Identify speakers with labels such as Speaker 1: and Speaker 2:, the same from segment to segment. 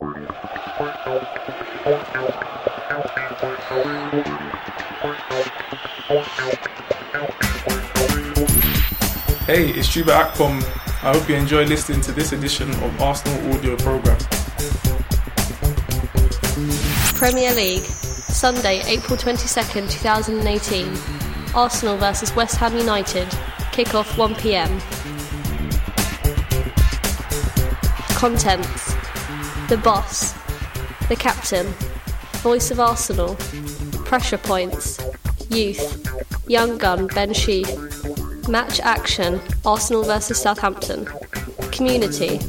Speaker 1: Hey, it's Chuba Akpom. I hope you enjoy listening to this edition of Arsenal Audio Programme.
Speaker 2: Premier League, Sunday, April 22nd, 2018. Arsenal versus West Ham United. Kickoff 1 pm. Contents The Boss, The Captain, Voice of Arsenal, Pressure Points, Youth, Young Gun Ben Sheaf. Match Action Arsenal vs Southampton. Community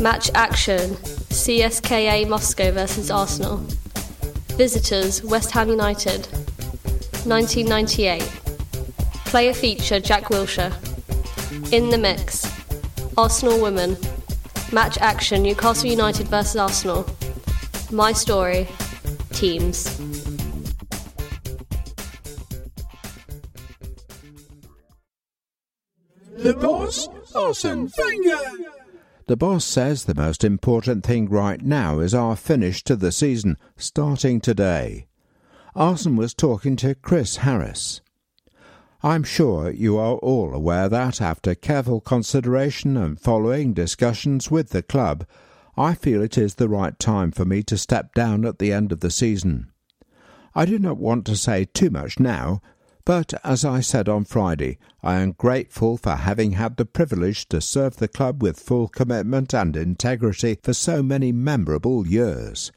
Speaker 2: Match Action CSKA Moscow vs Arsenal. Visitors West Ham United. 1998. Player feature Jack Wilshere. In the mix Arsenal Women. Match Action Newcastle United versus Arsenal. My Story. Teams.
Speaker 3: The boss, Arsene Wenger.
Speaker 4: The boss says the most important thing right now is our finish to the season, starting today. Arsene was talking to Chris Harris. I'm sure you are all aware that, after careful consideration and following discussions with the club, I feel it is the right time for me to step down at the end of the season. I do not want to say too much now, but as I said on Friday, I am grateful for having had the privilege to serve the club with full commitment and integrity for so many memorable years.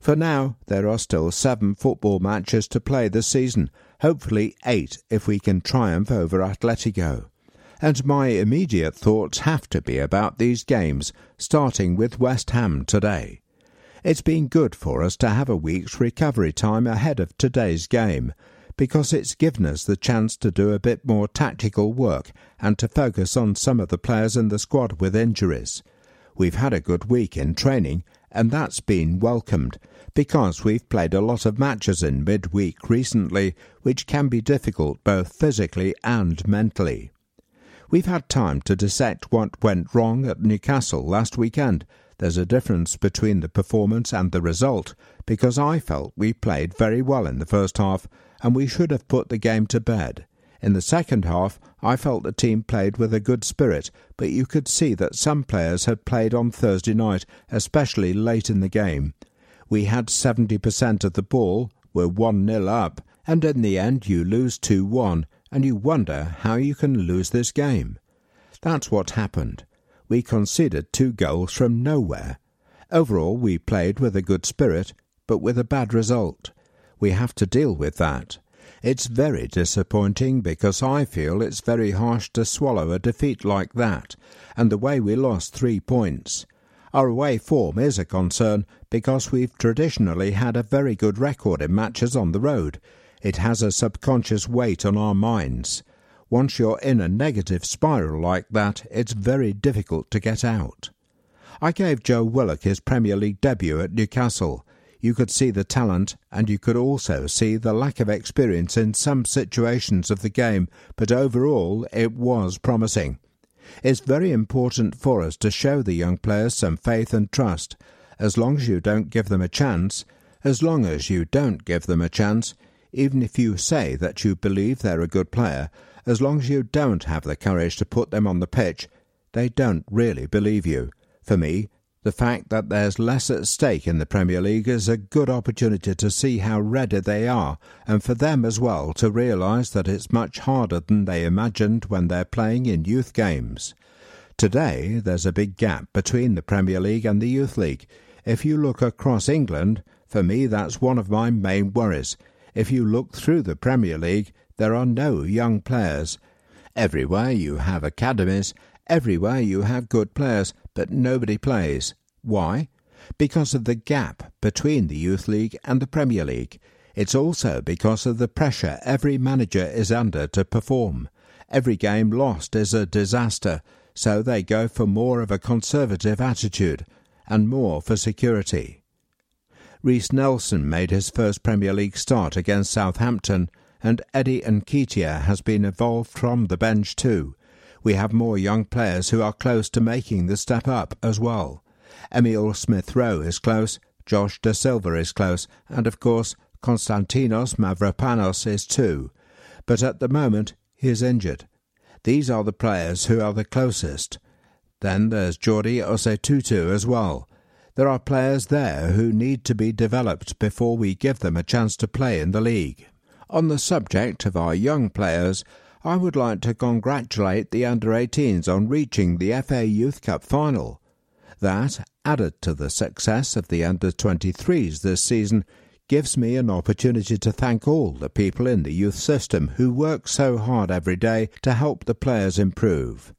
Speaker 4: For now, there are still seven football matches to play this season, hopefully eight if we can triumph over Atletico. And my immediate thoughts have to be about these games, starting with West Ham today. It's been good for us to have a week's recovery time ahead of today's game, because it's given us the chance to do a bit more tactical work and to focus on some of the players in the squad with injuries. We've had a good week in training, and that's been welcomed because we've played a lot of matches in midweek recently, which can be difficult both physically and mentally. We've had time to dissect what went wrong at Newcastle last weekend. There's a difference between the performance and the result, because I felt we played very well in the first half and we should have put the game to bed. In the second half, I felt the team played with a good spirit, but you could see that some players had played on Thursday night, especially late in the game. We had 70% of the ball, were 1 0 up, and in the end you lose 2 1, and you wonder how you can lose this game. That's what happened. We conceded two goals from nowhere. Overall, we played with a good spirit, but with a bad result we have to deal with that. It's very disappointing because I feel it's very harsh to swallow a defeat like that, and the way we lost three points. Our away form is a concern because we've traditionally had a very good record in matches on the road. It has a subconscious weight on our minds. Once you're in a negative spiral like that, it's very difficult to get out. I gave Joe Willock his Premier League debut at Newcastle you could see the talent and you could also see the lack of experience in some situations of the game, but overall it was promising. It's very important for us to show the young players some faith and trust. As long as you don't give them a chance, as long as you don't give them a chance, even if you say that you believe they're a good player, as long as you don't have the courage to put them on the pitch, they don't really believe you. For me, the fact that there's less at stake in the Premier League is a good opportunity to see how ready they are, and for them as well to realise that it's much harder than they imagined when they're playing in youth games. Today, there's a big gap between the Premier League and the Youth League. If you look across England, for me that's one of my main worries. If you look through the Premier League, there are no young players. Everywhere you have academies, everywhere you have good players, but nobody plays. Why? Because of the gap between the Youth League and the Premier League. It's also because of the pressure every manager is under to perform. Every game lost is a disaster, so they go for more of a conservative attitude and more for security. Reiss Nelson made his first Premier League start against Southampton, and Eddie Nketiah has been involved from the bench too. We have more young players who are close to making the step up as well. Emil Smith Rowe is close, Josh Da Silva is close, and of course Konstantinos Mavropanos is too. But at the moment he is injured. These are the players who are the closest. Then there's Jordi Osei-Tutu as well. There are players there who need to be developed before we give them a chance to play in the league. On the subject of our young players, I would like to congratulate the under 18s on reaching the FA Youth Cup final. That, added to the success of the under 23s this season, gives me an opportunity to thank all the people in the youth system who work so hard every day to help the players improve.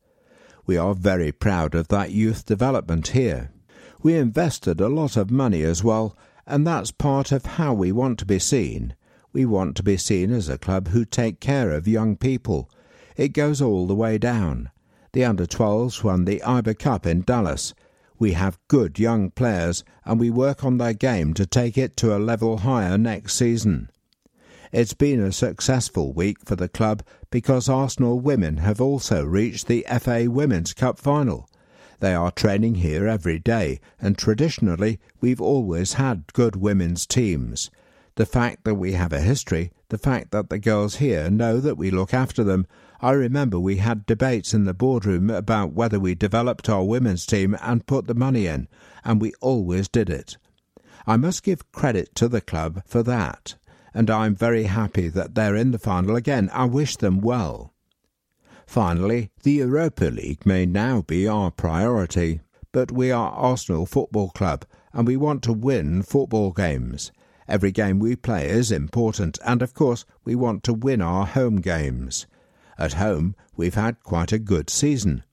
Speaker 4: We are very proud of that youth development here. We invested a lot of money as well, and that's part of how we want to be seen. We want to be seen as a club who take care of young people. It goes all the way down. The under 12s won the IBA Cup in Dallas. We have good young players and we work on their game to take it to a level higher next season. It's been a successful week for the club because Arsenal women have also reached the FA Women's Cup final. They are training here every day, and traditionally we've always had good women's teams. The fact that we have a history, the fact that the girls here know that we look after them, I remember we had debates in the boardroom about whether we developed our women's team and put the money in, and we always did it. I must give credit to the club for that, and I'm very happy that they're in the final again. I wish them well. Finally, the Europa League may now be our priority, but we are Arsenal Football Club and we want to win football games. Every game we play is important, and of course, we want to win our home games. At home, we've had quite a good season.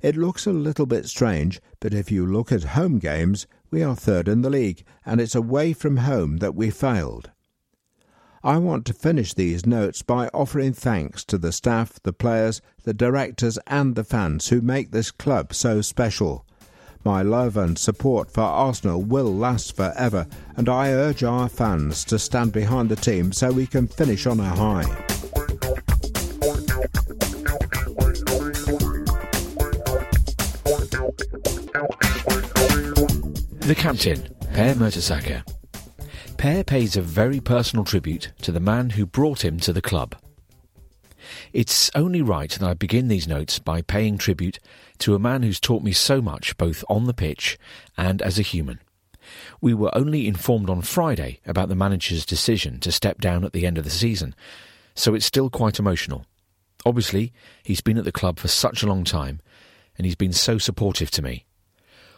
Speaker 4: It looks a little bit strange, but if you look at home games, we are third in the league, and it's away from home that we failed. I want to finish these notes by offering thanks to the staff, the players, the directors, and the fans who make this club so special. My love and support for Arsenal will last forever, and I urge our fans to stand behind the team so we can finish on a high.
Speaker 5: The captain, Per Mertesacker. Per pays a very personal tribute to the man who brought him to the club. It's only right that I begin these notes by paying tribute to a man who's taught me so much both on the pitch and as a human. We were only informed on Friday about the manager's decision to step down at the end of the season, so it's still quite emotional. Obviously, he's been at the club for such a long time, and he's been so supportive to me.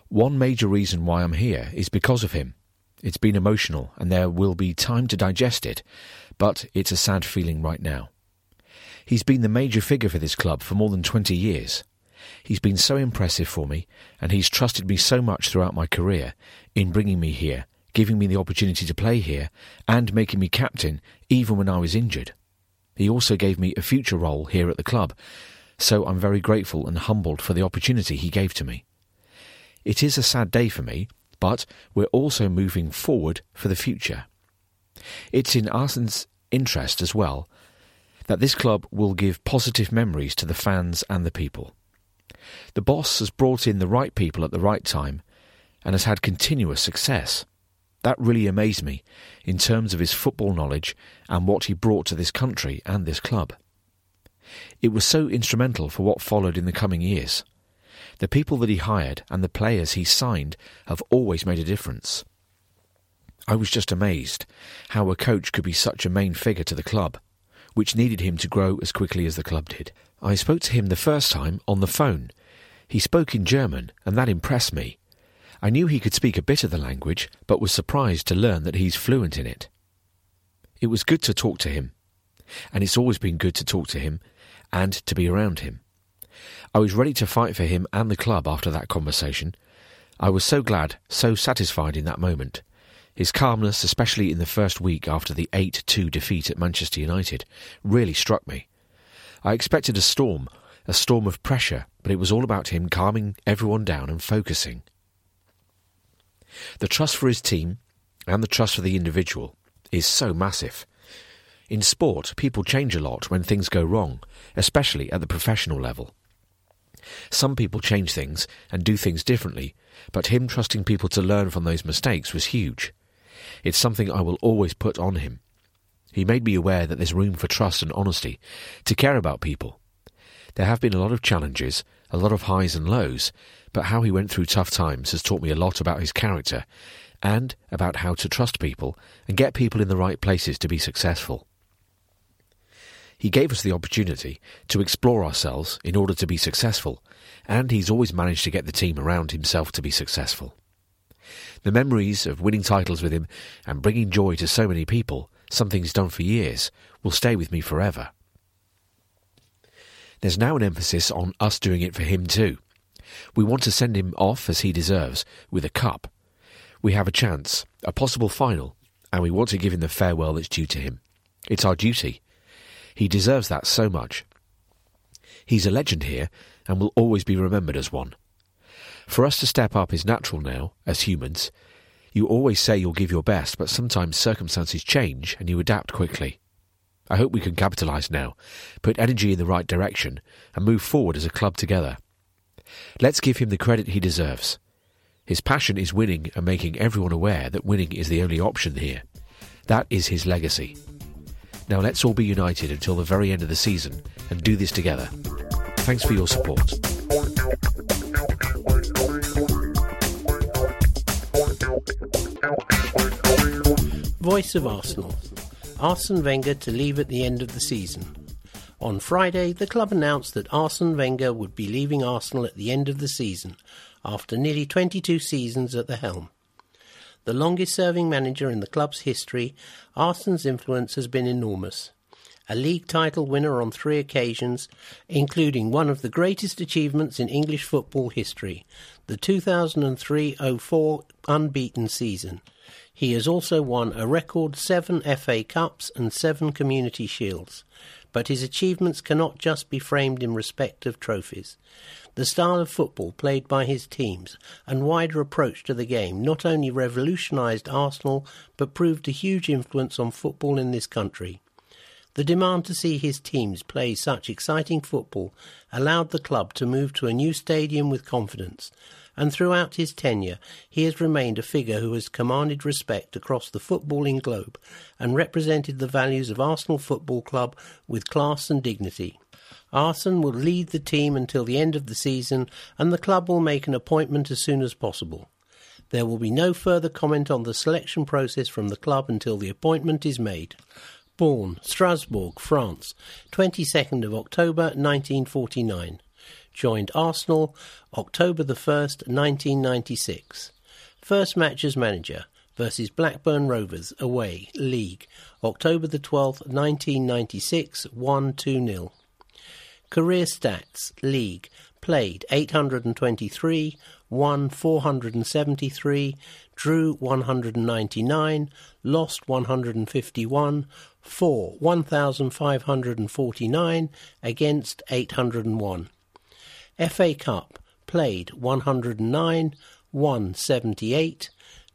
Speaker 5: One major reason why I'm here is because of him. It's been emotional, and there will be time to digest it, but it's a sad feeling right now. He's been the major figure for this club for more than 20 years. He's been so impressive for me, and he's trusted me so much throughout my career in bringing me here, giving me the opportunity to play here, and making me captain even when I was injured. He also gave me a future role here at the club, so I'm very grateful and humbled for the opportunity he gave to me. It is a sad day for me, but we're also moving forward for the future. It's in Arsene's interest as well that this club will give positive memories to the fans and the people. The boss has brought in the right people at the right time and has had continuous success. That really amazed me in terms of his football knowledge and what he brought to this country and this club. It was so instrumental for what followed in the coming years. The people that he hired and the players he signed have always made a difference. I was just amazed how a coach could be such a main figure to the club, which needed him to grow as quickly as the club did. I spoke to him the first time on the phone. He spoke in German, and that impressed me. I knew he could speak a bit of the language, but was surprised to learn that he's fluent in it. It was good to talk to him, and it's always been good to talk to him and to be around him. I was ready to fight for him and the club after that conversation. I was so glad, so satisfied in that moment. His calmness, especially in the first week after the 8 2 defeat at Manchester United, really struck me. I expected a storm, a storm of pressure, but it was all about him calming everyone down and focusing. The trust for his team and the trust for the individual is so massive. In sport, people change a lot when things go wrong, especially at the professional level. Some people change things and do things differently, but him trusting people to learn from those mistakes was huge. It's something I will always put on him. He made me aware that there's room for trust and honesty, to care about people. There have been a lot of challenges, a lot of highs and lows, but how he went through tough times has taught me a lot about his character and about how to trust people and get people in the right places to be successful. He gave us the opportunity to explore ourselves in order to be successful, and he's always managed to get the team around himself to be successful. The memories of winning titles with him and bringing joy to so many people, something he's done for years, will stay with me forever. There's now an emphasis on us doing it for him too. We want to send him off as he deserves, with a cup. We have a chance, a possible final, and we want to give him the farewell that's due to him. It's our duty. He deserves that so much. He's a legend here and will always be remembered as one. For us to step up is natural now, as humans. You always say you'll give your best, but sometimes circumstances change and you adapt quickly. I hope we can capitalise now, put energy in the right direction, and move forward as a club together. Let's give him the credit he deserves. His passion is winning and making everyone aware that winning is the only option here. That is his legacy. Now let's all be united until the very end of the season and do this together. Thanks for your support.
Speaker 6: Voice of Arsenal. Arsene Wenger to leave at the end of the season. On Friday, the club announced that Arsene Wenger would be leaving Arsenal at the end of the season, after nearly 22 seasons at the helm. The longest serving manager in the club's history, Arsene's influence has been enormous. A league title winner on three occasions, including one of the greatest achievements in English football history, the 2003 04 unbeaten season. He has also won a record seven FA Cups and seven Community Shields, but his achievements cannot just be framed in respect of trophies. The style of football played by his teams and wider approach to the game not only revolutionised Arsenal but proved a huge influence on football in this country. The demand to see his teams play such exciting football allowed the club to move to a new stadium with confidence, and throughout his tenure he has remained a figure who has commanded respect across the footballing globe and represented the values of Arsenal Football Club with class and dignity. Arsene will lead the team until the end of the season and the club will make an appointment as soon as possible. There will be no further comment on the selection process from the club until the appointment is made. Born, Strasbourg, France, 22nd of October 1949 joined Arsenal October the 1st, 1996. First match as manager versus Blackburn Rovers away, League, October the 12th, 1996, 1 2 0. Career stats, League, played 823, won 473, drew 199, lost 151, for 1549 against 801. FA Cup played 109, won 78,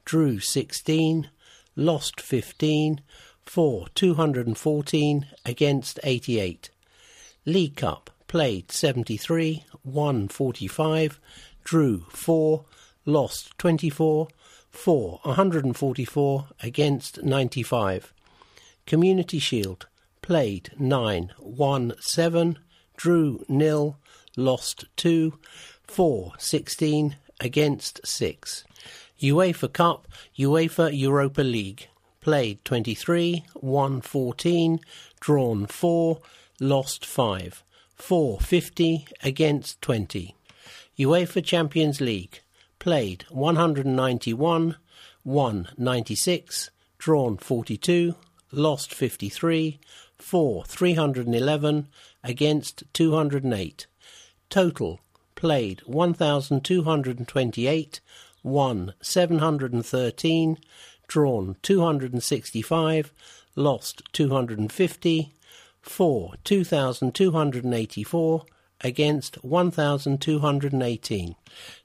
Speaker 6: drew 16, lost 15, for 214 against 88. League Cup played 73, won 45, drew 4, lost 24, for 144 against 95. Community Shield played 9, won 7, drew nil, lost 2, 4 16 against 6. UEFA Cup, UEFA Europa League. Played 23, won 14, drawn 4, lost 5. 4 50 against 20. UEFA Champions League. Played 191, won 96, drawn 42, lost 53, 4 311 against 208. Total played 1228, won 713, drawn 265, lost 250, for 2284 against 1218.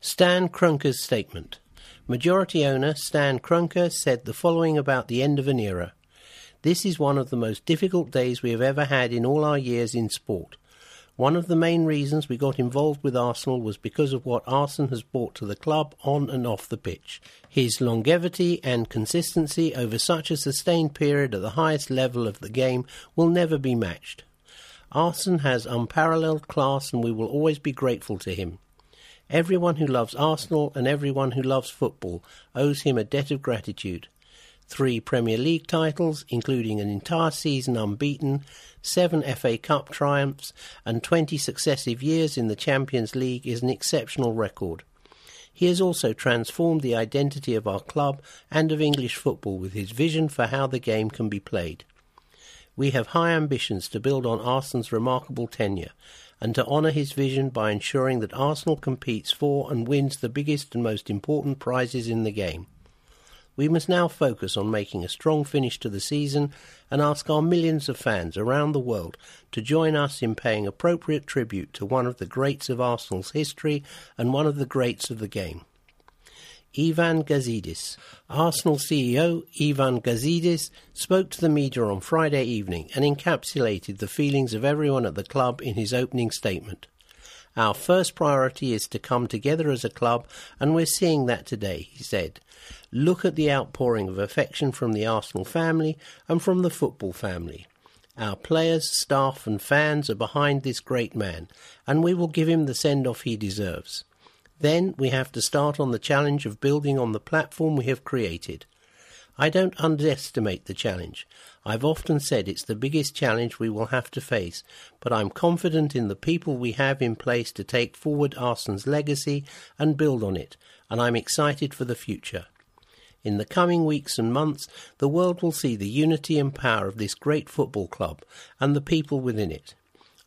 Speaker 6: Stan Kroenke's statement. Majority owner Stan Kroenke said the following about the end of an era. This is one of the most difficult days we have ever had in all our years in sport. One of the main reasons we got involved with Arsenal was because of what Arsene has brought to the club on and off the pitch. His longevity and consistency over such a sustained period at the highest level of the game will never be matched. Arsene has unparalleled class and we will always be grateful to him. Everyone who loves Arsenal and everyone who loves football owes him a debt of gratitude. Three Premier League titles, including an entire season unbeaten, seven FA Cup triumphs, and 20 successive years in the Champions League is an exceptional record. He has also transformed the identity of our club and of English football with his vision for how the game can be played. We have high ambitions to build on Arsene's remarkable tenure and to honour his vision by ensuring that Arsenal competes for and wins the biggest and most important prizes in the game. We must now focus on making a strong finish to the season and ask our millions of fans around the world to join us in paying appropriate tribute to one of the greats of Arsenal's history and one of the greats of the game. Ivan Gazidis. Arsenal CEO Ivan Gazidis spoke to the media on Friday evening and encapsulated the feelings of everyone at the club in his opening statement. Our first priority is to come together as a club, and we're seeing that today, he said. Look at the outpouring of affection from the Arsenal family and from the football family. Our players, staff, and fans are behind this great man, and we will give him the send off he deserves. Then we have to start on the challenge of building on the platform we have created. I don't underestimate the challenge. I've often said it's the biggest challenge we will have to face, but I'm confident in the people we have in place to take forward Arsene's legacy and build on it, and I'm excited for the future. In the coming weeks and months, the world will see the unity and power of this great football club and the people within it.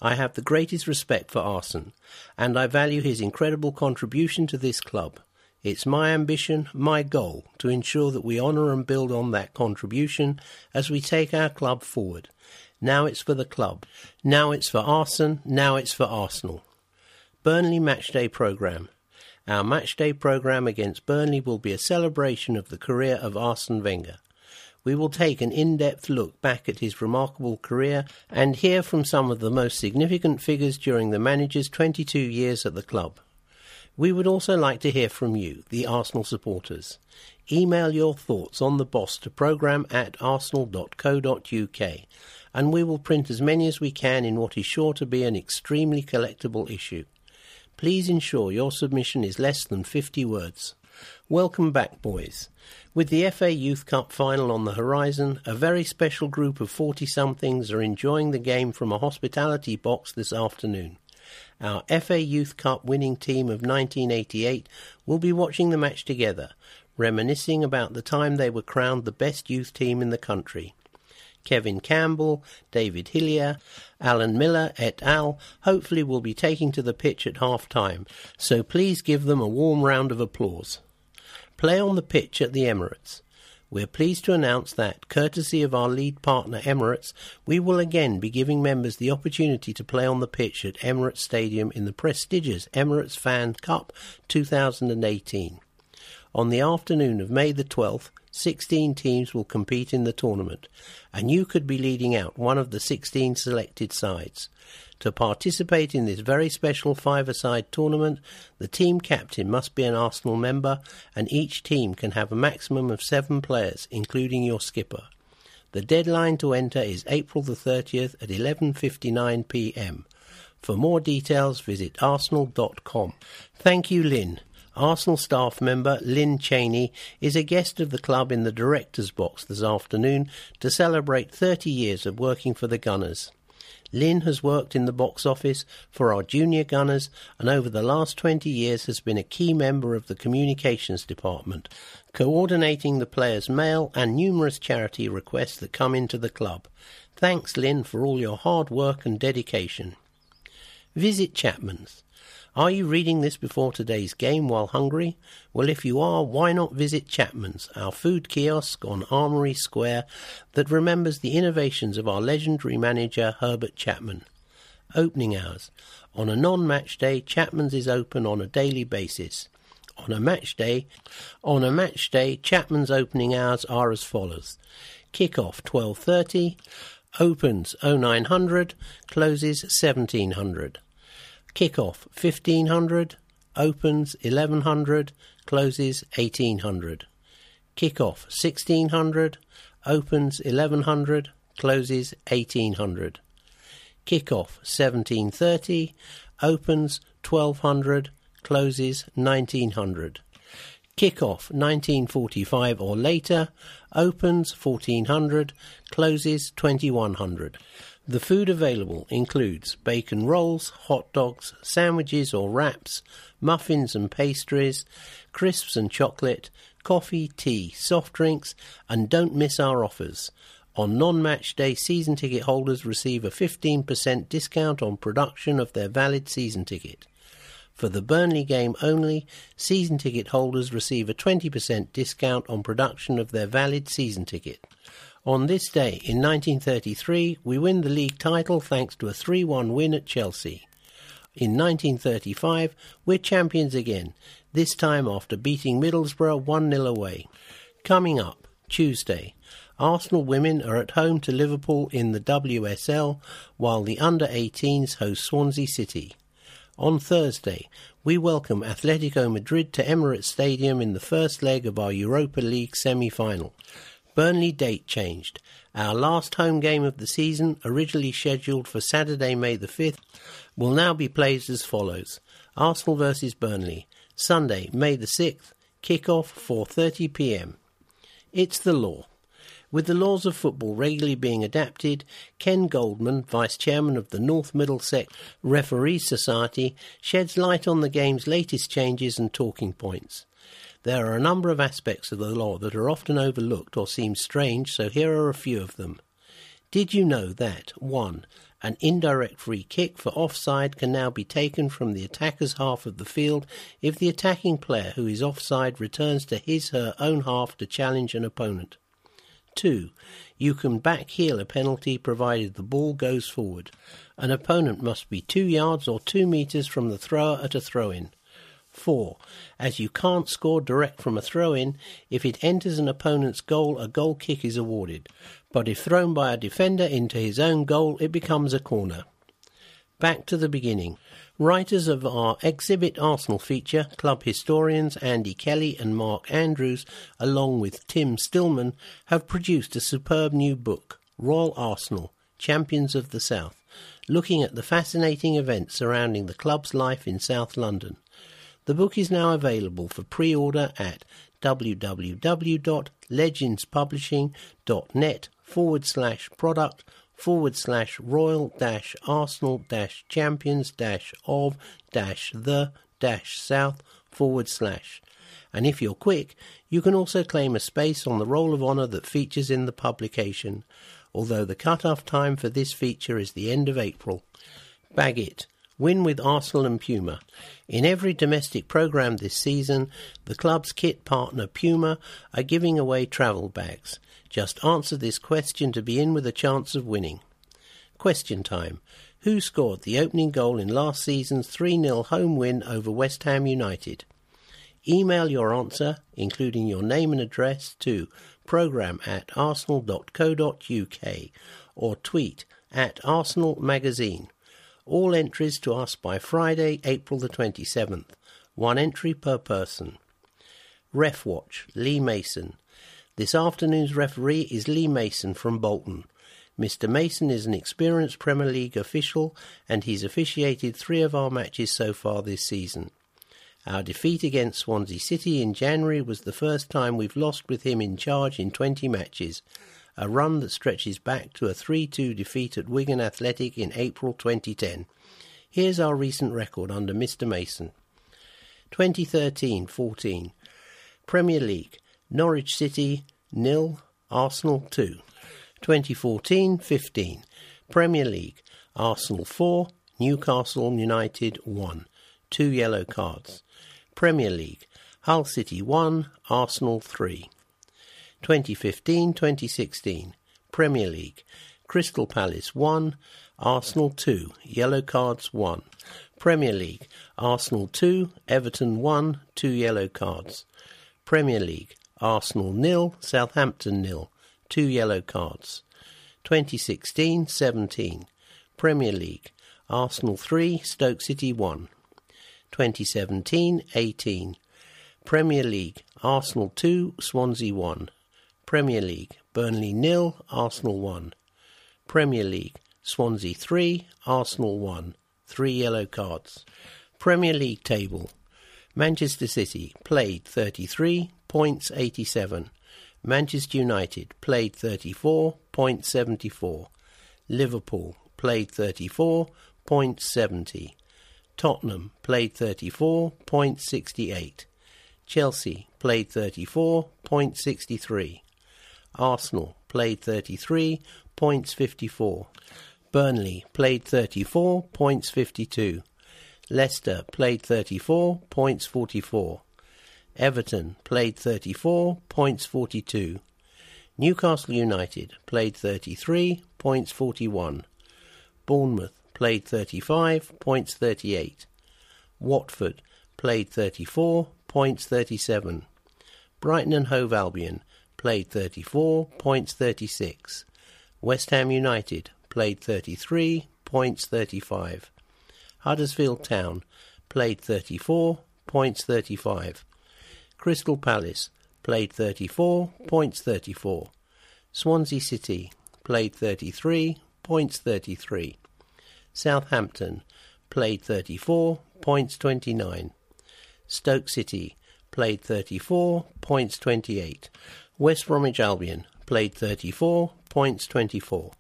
Speaker 6: I have the greatest respect for Arsene, and I value his incredible contribution to this club. It's my ambition, my goal, to ensure that we honour and build on that contribution as we take our club forward. Now it's for the club. Now it's for Arsene. Now it's for Arsenal. Burnley Matchday Programme. Our matchday programme against Burnley will be a celebration of the career of Arsene Wenger we will take an in depth look back at his remarkable career and hear from some of the most significant figures during the manager's 22 years at the club. We would also like to hear from you, the Arsenal supporters. Email your thoughts on the boss to programme at arsenal.co.uk and we will print as many as we can in what is sure to be an extremely collectible issue. Please ensure your submission is less than 50 words. Welcome back, boys. With the FA Youth Cup final on the horizon, a very special group of 40 somethings are enjoying the game from a hospitality box this afternoon. Our FA Youth Cup winning team of 1988 will be watching the match together, reminiscing about the time they were crowned the best youth team in the country. Kevin Campbell, David Hillier, Alan Miller et al. hopefully will be taking to the pitch at half time, so please give them a warm round of applause play on the pitch at the Emirates. We're pleased to announce that, courtesy of our lead partner Emirates, we will again be giving members the opportunity to play on the pitch at Emirates Stadium in the prestigious Emirates Fan Cup 2018. On the afternoon of May the 12th, 16 teams will compete in the tournament, and you could be leading out one of the 16 selected sides. To participate in this very special five-a-side tournament, the team captain must be an Arsenal member, and each team can have a maximum of seven players, including your skipper. The deadline to enter is April the 30th at 11:59 p.m. For more details, visit arsenal.com. Thank you, Lynn. Arsenal staff member Lynn Cheney is a guest of the club in the director's box this afternoon to celebrate 30 years of working for the Gunners. Lynn has worked in the box office for our junior Gunners and over the last 20 years has been a key member of the communications department, coordinating the players' mail and numerous charity requests that come into the club. Thanks, Lynn, for all your hard work and dedication. Visit Chapman's. Are you reading this before today's game while hungry? Well, if you are, why not visit Chapman's, our food kiosk on Armory Square that remembers the innovations of our legendary manager Herbert Chapman. Opening hours. On a non-match day, Chapman's is open on a daily basis. On a match day, on a match day, Chapman's opening hours are as follows: kick-off 12:30, opens 0900, closes 1700. Kick-off 1500, opens 1100, closes 1800. Kick-off 1600, opens 1100, closes 1800. Kick-off 1730, opens 1200, closes 1900. Kick-off 1945 or later, opens 1400, closes 2100. The food available includes bacon rolls, hot dogs, sandwiches or wraps, muffins and pastries, crisps and chocolate, coffee, tea, soft drinks, and don't miss our offers. On non match day, season ticket holders receive a 15% discount on production of their valid season ticket. For the Burnley game only, season ticket holders receive a 20% discount on production of their valid season ticket. On this day in 1933, we win the league title thanks to a 3 1 win at Chelsea. In 1935, we're champions again, this time after beating Middlesbrough 1 0 away. Coming up, Tuesday, Arsenal women are at home to Liverpool in the WSL, while the under 18s host Swansea City. On Thursday, we welcome Atletico Madrid to Emirates Stadium in the first leg of our Europa League semi final. Burnley date changed. Our last home game of the season, originally scheduled for Saturday, May the 5th, will now be played as follows. Arsenal versus Burnley, Sunday, May the 6th, kick-off 4:30 p.m. It's the law. With the laws of football regularly being adapted, Ken Goldman, Vice Chairman of the North Middlesex Referees Society, sheds light on the game's latest changes and talking points. There are a number of aspects of the law that are often overlooked or seem strange, so here are a few of them. Did you know that 1. An indirect free kick for offside can now be taken from the attacker's half of the field if the attacking player who is offside returns to his her own half to challenge an opponent. 2. You can back heel a penalty provided the ball goes forward. An opponent must be 2 yards or 2 metres from the thrower at a throw in. 4. As you can't score direct from a throw in, if it enters an opponent's goal, a goal kick is awarded. But if thrown by a defender into his own goal, it becomes a corner. Back to the beginning. Writers of our Exhibit Arsenal feature, club historians Andy Kelly and Mark Andrews, along with Tim Stillman, have produced a superb new book, Royal Arsenal Champions of the South, looking at the fascinating events surrounding the club's life in South London. The book is now available for pre order at www.legendspublishing.net forward slash product forward slash royal dash arsenal dash champions dash of dash the dash south forward slash. And if you're quick, you can also claim a space on the roll of honour that features in the publication, although the cut-off time for this feature is the end of April. Bag it. Win with Arsenal and Puma. In every domestic programme this season, the club's kit partner Puma are giving away travel bags. Just answer this question to be in with a chance of winning. Question time. Who scored the opening goal in last season's 3 0 home win over West Ham United? Email your answer, including your name and address, to programme at arsenal.co.uk or tweet at Arsenal Magazine. All entries to us by Friday, April the 27th. One entry per person. Ref Watch, Lee Mason. This afternoon's referee is Lee Mason from Bolton. Mr. Mason is an experienced Premier League official and he's officiated three of our matches so far this season. Our defeat against Swansea City in January was the first time we've lost with him in charge in 20 matches, a run that stretches back to a 3 2 defeat at Wigan Athletic in April 2010. Here's our recent record under Mr. Mason 2013 14. Premier League Norwich City nil, Arsenal 2. 2014 15. Premier League Arsenal 4, Newcastle United 1. Two yellow cards. Premier League Hull City 1, Arsenal 3. 2015 2016. Premier League Crystal Palace 1, Arsenal 2, yellow cards 1. Premier League Arsenal 2, Everton 1, 2 yellow cards. Premier League Arsenal nil, Southampton nil, 2 yellow cards. 2016 17. Premier League Arsenal 3, Stoke City 1. 2017 18. Premier League Arsenal 2, Swansea 1. Premier League Burnley nil, Arsenal 1. Premier League Swansea 3, Arsenal 1. 3 yellow cards. Premier League table Manchester City played 33, points 87. Manchester United played 34, points 74. Liverpool played 34, points 70. Tottenham played 34, points 68. Chelsea played 34, points 63. Arsenal played 33, points 54. Burnley played 34, points 52. Leicester played 34, points 44. Everton played 34, points 42. Newcastle United played 33, points 41. Bournemouth played 35, points 38. Watford played 34, points 37. Brighton and Hove Albion played 34, points 36. West Ham United played 33, points 35. Huddersfield Town played 34, points 35. Crystal Palace played 34, points 34. Swansea City played 33, points 33. Southampton played 34, points 29. Stoke City played 34, points 28. West Bromwich Albion played 34, points 24.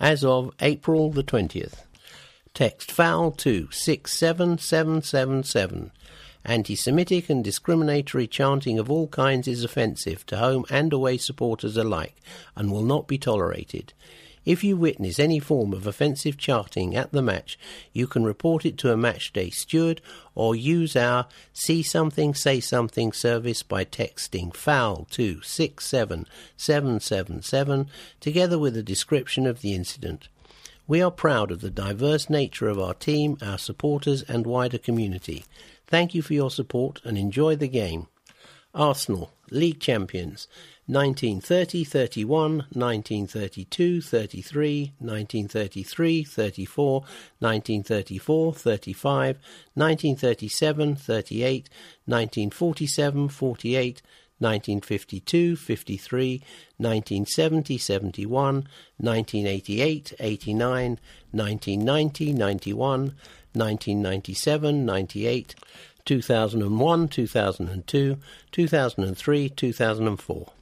Speaker 6: As of April the 20th. Text foul to 67777. Anti Semitic and discriminatory chanting of all kinds is offensive to home and away supporters alike and will not be tolerated. If you witness any form of offensive charting at the match, you can report it to a matchday steward or use our See Something, Say Something service by texting FOUL to 67777 together with a description of the incident. We are proud of the diverse nature of our team, our supporters, and wider community. Thank you for your support and enjoy the game. Arsenal, League Champions, 1930 31, 1932 33, 1933 34, 1934 35, 1937 38, 1947 48, 1952 53, 1970 71, 1988 89, 1990 91, 1997 98, 2001 2002, 2003 2004.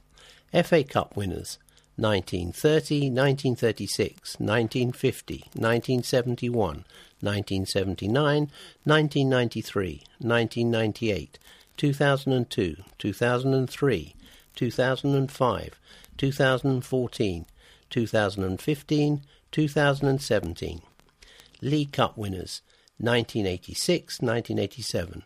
Speaker 6: FA Cup winners 1930, 1936, 1950, 1971, 1979, 1993, 1998, 2002, 2003, 2005, 2014, 2015, 2017. League Cup winners 1986, 1987,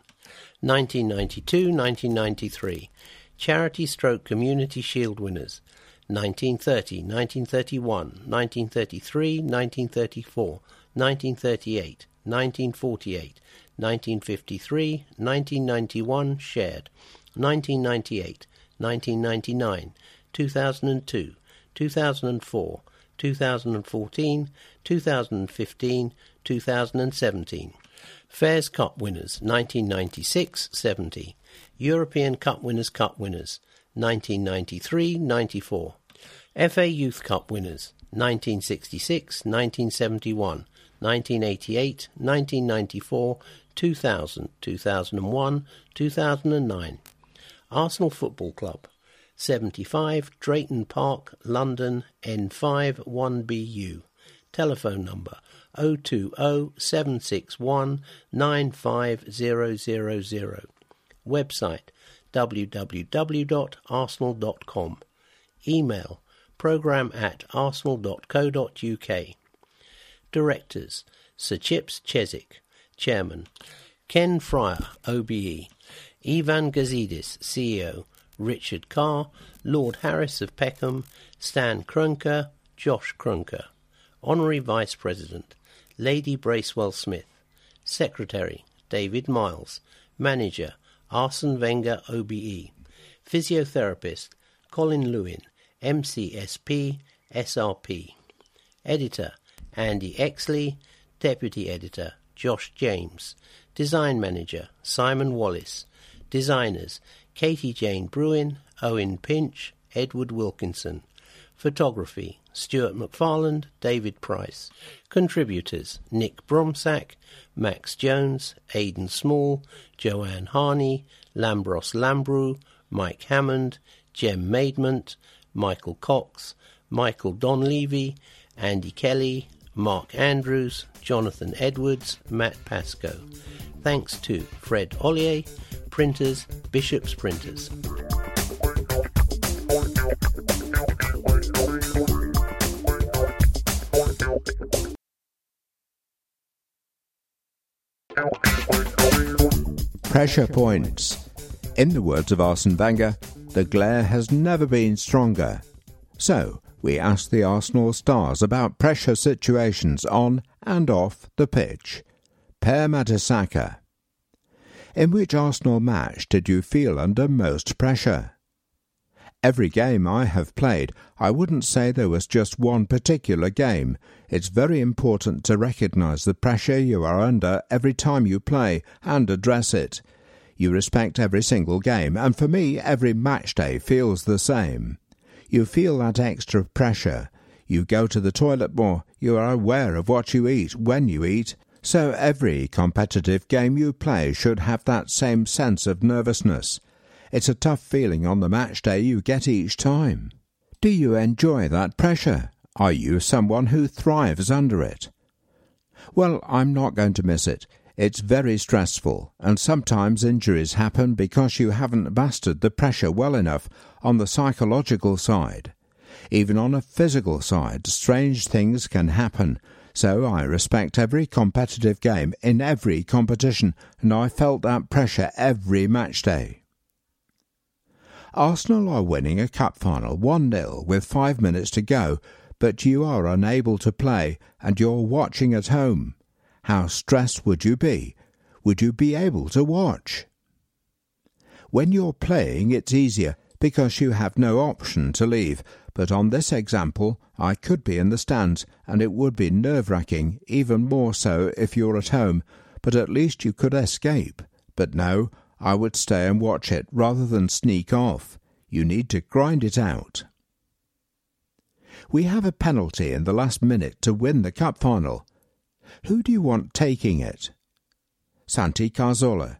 Speaker 6: 1992, 1993. Charity Stroke Community Shield winners 1930, 1931, 1933, 1934, 1938, 1948, 1953, 1991 shared, 1998, 1999, 2002, 2004, 2014, 2015, 2017. Fairs Cup winners 1996 70. European Cup Winners' Cup winners 1993 94. FA Youth Cup winners 1966, 1971, 1988, 1994, 2000, 2001, 2009. Arsenal Football Club, 75 Drayton Park, London, N5 1BU. Telephone number 020 761 95000. Website www.arsenal.com. Email program at arsenal.co.uk. Directors Sir Chips Keswick, Chairman, Ken Fryer, OBE, Ivan Gazidis, CEO, Richard Carr, Lord Harris of Peckham, Stan Kroenke, Josh Kroenke. Honorary Vice President, Lady Bracewell Smith, Secretary, David Miles, Manager, Arsene Wenger OBE, Physiotherapist, Colin Lewin, MCSP, SRP, Editor, Andy Exley, Deputy Editor, Josh James, Design Manager, Simon Wallace, Designers, Katie Jane Bruin, Owen Pinch, Edward Wilkinson, Photography, Stuart McFarland, David Price. Contributors Nick Bromsack, Max Jones, Aidan Small, Joanne Harney, Lambros Lambrou, Mike Hammond, Jem Maidment, Michael Cox, Michael Donlevy, Andy Kelly, Mark Andrews, Jonathan Edwards, Matt Pascoe. Thanks to Fred Ollier, Printers, Bishop's Printers.
Speaker 4: Pressure points. In the words of Arsene Wenger, the glare has never been stronger. So, we asked the Arsenal stars about pressure situations on and off the pitch. Per Mertesacker. In which Arsenal match did you feel under most pressure? Every game I have played, I wouldn't say there was just one particular game. It's very important to recognise the pressure you are under every time you play and address it. You respect every single game, and for me, every match day feels the same. You feel that extra pressure. You go to the toilet more. You are aware of what you eat when you eat. So every competitive game you play should have that same sense of nervousness. It's a tough feeling on the match day you get each time. Do you enjoy that pressure? Are you someone who thrives under it? Well, I'm not going to miss it. It's very stressful, and sometimes injuries happen because you haven't mastered the pressure well enough on the psychological side. Even on a physical side, strange things can happen, so I respect every competitive game in every competition, and I felt that pressure every match day. Arsenal are winning a cup final 1 0 with five minutes to go, but you are unable to play and you're watching at home. How stressed would you be? Would you be able to watch? When you're playing, it's easier because you have no option to leave, but on this example, I could be in the stands and it would be nerve wracking, even more so if you're at home, but at least you could escape. But no, I would stay and watch it rather than sneak off. You need to grind it out. We have a penalty in the last minute to win the cup final. Who do you want taking it? Santi Cazorla.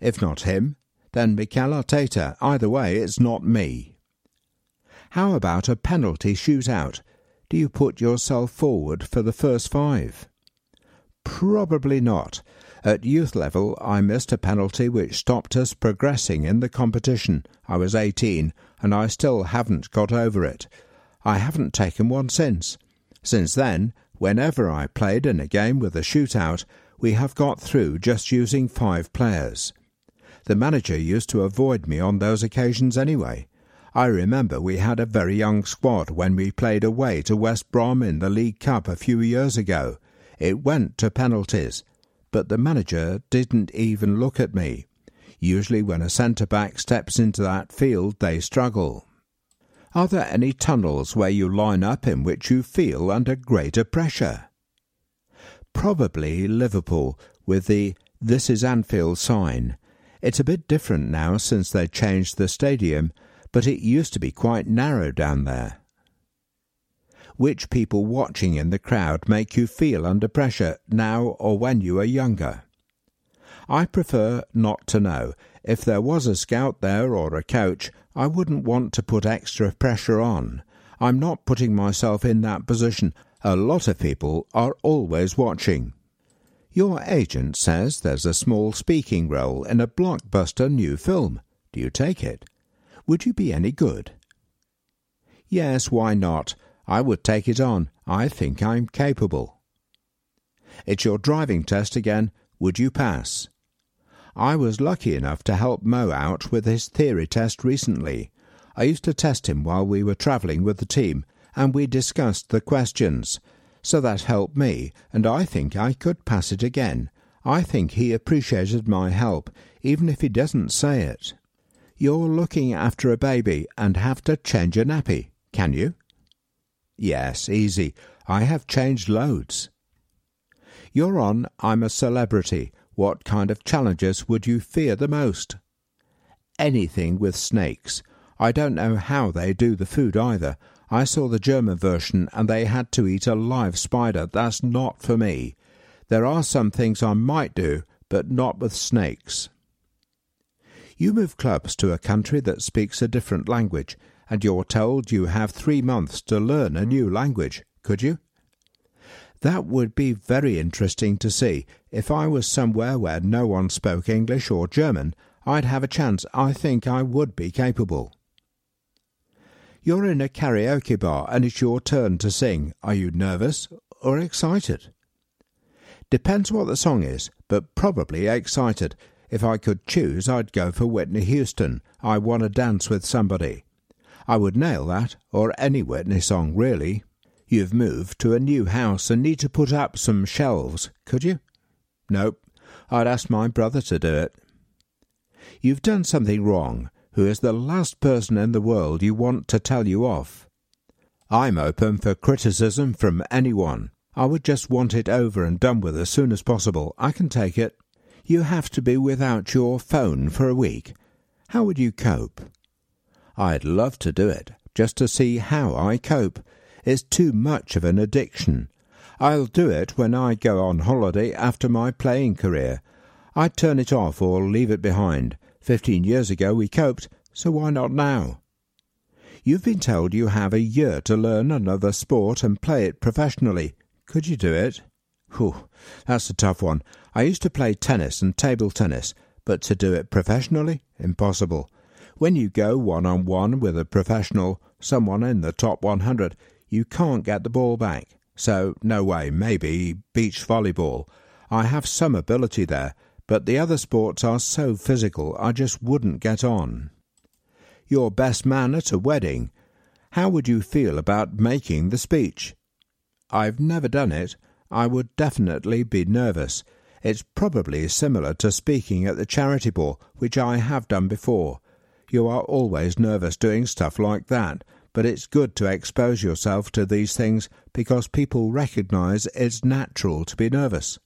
Speaker 4: If not him, then Mikel Arteta. Either way, it's not me. How about a penalty shootout? Do you put yourself forward for the first five? Probably not. At youth level, I missed a penalty which stopped us progressing in the competition. I was 18, and I still haven't got over it. I haven't taken one since. Since then, whenever I played in a game with a shootout, we have got through just using five players. The manager used to avoid me on those occasions anyway. I remember we had a very young squad when we played away to West Brom in the League Cup a few years ago. It went to penalties, but the manager didn't even look at me. Usually, when a centre back steps into that field, they struggle. Are there any tunnels where you line up in which you feel under greater pressure? Probably Liverpool, with the This is Anfield sign. It's a bit different now since they changed the stadium, but it used to be quite narrow down there. Which people watching in the crowd make you feel under pressure now or when you are younger? I prefer not to know. If there was a scout there or a coach, I wouldn't want to put extra pressure on. I'm not putting myself in that position. A lot of people are always watching. Your agent says there's a small speaking role in a blockbuster new film. Do you take it? Would you be any good? Yes, why not? I would take it on. I think I'm capable. It's your driving test again. Would you pass? I was lucky enough to help Mo out with his theory test recently. I used to test him while we were travelling with the team, and we discussed the questions. So that helped me, and I think I could pass it again. I think he appreciated my help, even if he doesn't say it. You're looking after a baby and have to change a nappy, can you? Yes, easy. I have changed loads. You're on I'm a Celebrity. What kind of challenges would you fear the most? Anything with snakes. I don't know how they do the food either. I saw the German version and they had to eat a live spider. That's not for me. There are some things I might do, but not with snakes. You move clubs to a country that speaks a different language, and you're told you have three months to learn a new language. Could you? That would be very interesting to see. If I was somewhere where no one spoke English or German, I'd have a chance. I think I would be capable. You're in a karaoke bar and it's your turn to sing. Are you nervous or excited? Depends what the song is, but probably excited. If I could choose, I'd go for Whitney Houston. I Want to Dance with Somebody. I would nail that, or any Whitney song, really. You've moved to a new house and need to put up some shelves, could you? Nope. I'd ask my brother to do it. You've done something wrong who is the last person in the world you want to tell you off. I'm open for criticism from anyone. I would just want it over and done with as soon as possible. I can take it. You have to be without your phone for a week. How would you cope? I'd love to do it, just to see how I cope. It's too much of an addiction. I'll do it when I go on holiday after my playing career. I'd turn it off or leave it behind. Fifteen years ago we coped, so why not now? You've been told you have a year to learn another sport and play it professionally. Could you do it? Whew, that's a tough one. I used to play tennis and table tennis, but to do it professionally? Impossible. When you go one on one with a professional, someone in the top 100, you can't get the ball back. So, no way, maybe beach volleyball. I have some ability there, but the other sports are so physical I just wouldn't get on. Your best man at a wedding. How would you feel about making the speech? I've never done it. I would definitely be nervous. It's probably similar to speaking at the charity ball, which I have done before. You are always nervous doing stuff like that, but it's good to expose yourself to these things because people recognize it's natural to be nervous.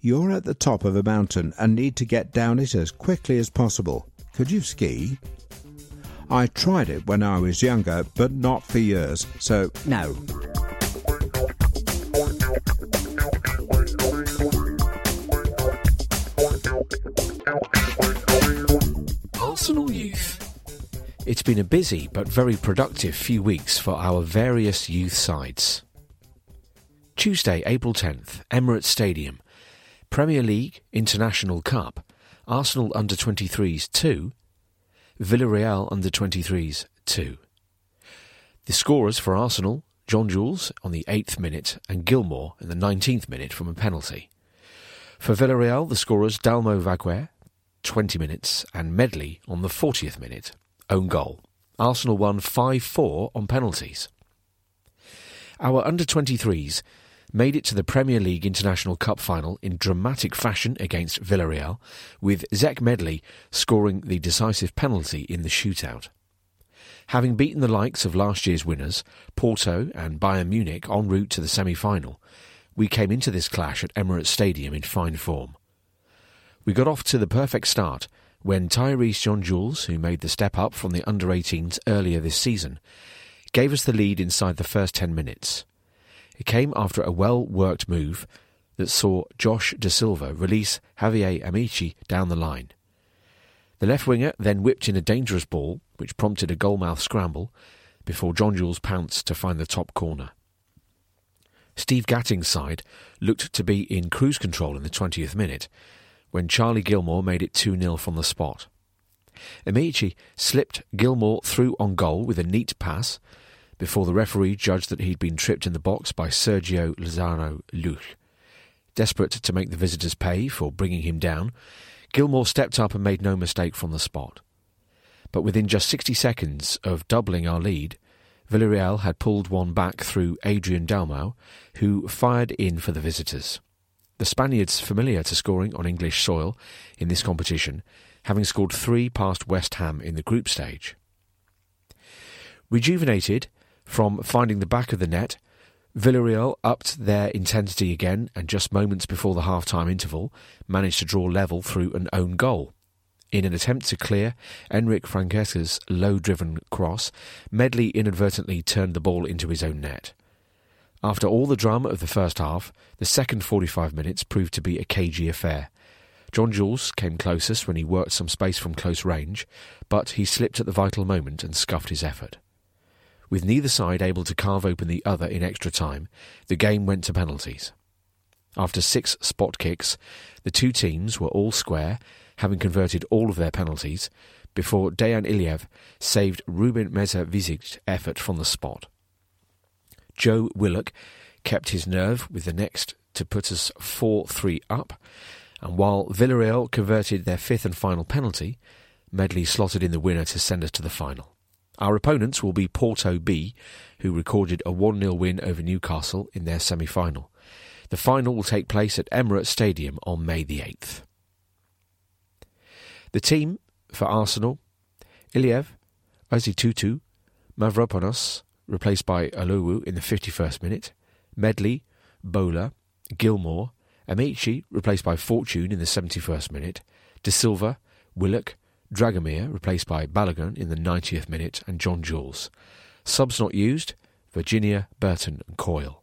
Speaker 4: You're at the top of a mountain and need to get down it as quickly as possible. Could you ski? I tried it when I was younger, but not for years, so no.
Speaker 5: Youth. It's been a busy but very productive few weeks for our various youth sides. Tuesday, April 10th, Emirates Stadium. Premier League, International Cup, Arsenal under 23s 2, Villarreal under 23s 2. The scorers for Arsenal, John Jules on the 8th minute and Gilmour in the 19th minute from a penalty. For Villarreal, the scorers Dalmau Vaquer, 20 minutes, and Medley on the 40th minute, own goal. Arsenal won 5-4 on penalties. Our under 23s made it to the Premier League International Cup final in dramatic fashion against Villarreal, with Zech Medley scoring the decisive penalty in the shootout. Having beaten the likes of last year's winners, Porto and Bayern Munich en route to the semi-final, we came into this clash at Emirates Stadium in fine form. We got off to the perfect start when Tyrese John Jules, who made the step up from the under 18s earlier this season, gave us the lead inside the first 10 minutes. It came after a well worked move that saw Josh Da Silva release Javier Amaechi down the line. The left winger then whipped in a dangerous ball, which prompted a goalmouth scramble, before John Jules pounced to find the top corner. Steve Gatting's side looked to be in cruise control in the 20th minute, when Charlie Gilmour made it 2 0 from the spot. Amaechi slipped Gilmour through on goal with a neat pass before the referee judged that he'd been tripped in the box by Sergio Lozano Lluch. Desperate to make the visitors pay for bringing him down, Gilmour stepped up and made no mistake from the spot. But within just 60 seconds of doubling our lead, Villarreal had pulled one back through Adrian Dalmau, who fired in for the visitors. The Spaniards, familiar to scoring on English soil in this competition, having scored three past West Ham in the group stage. Rejuvenated from finding the back of the net, Villarreal upped their intensity again and just moments before the half-time interval managed to draw level through an own goal. In an attempt to clear Enric Franquesa's low-driven cross, Medley inadvertently turned the ball into his own net. After all the drama of the first half, the second 45 minutes proved to be a cagey affair. John Jules came closest when he worked some space from close range, but he slipped at the vital moment and scuffed his effort. With neither side able to carve open the other in extra time, the game went to penalties. After six spot kicks, the two teams were all square, having converted all of their penalties, before Dejan Iliev saved Ruben Meza effort from the spot. Joe Willock kept his nerve with the next to put us 4 3 up, and while Villarreal converted their fifth and final penalty, Medley slotted in the winner to send us to the final. Our opponents will be Porto B, who recorded a 1 0 win over Newcastle in their semi final. The final will take place at Emirates Stadium on May the 8th. The team for Arsenal Iliev, Tutu, Mavropanos, replaced by Olowu in the 51st minute, Medley, Bowler, Gilmour, Amaechi, replaced by Fortune in the 71st minute, Da Silva, Willock, Dragomir, replaced by Balogun in the 90th minute, and John Jules. Subs not used, Virginia, Burton, and Coyle.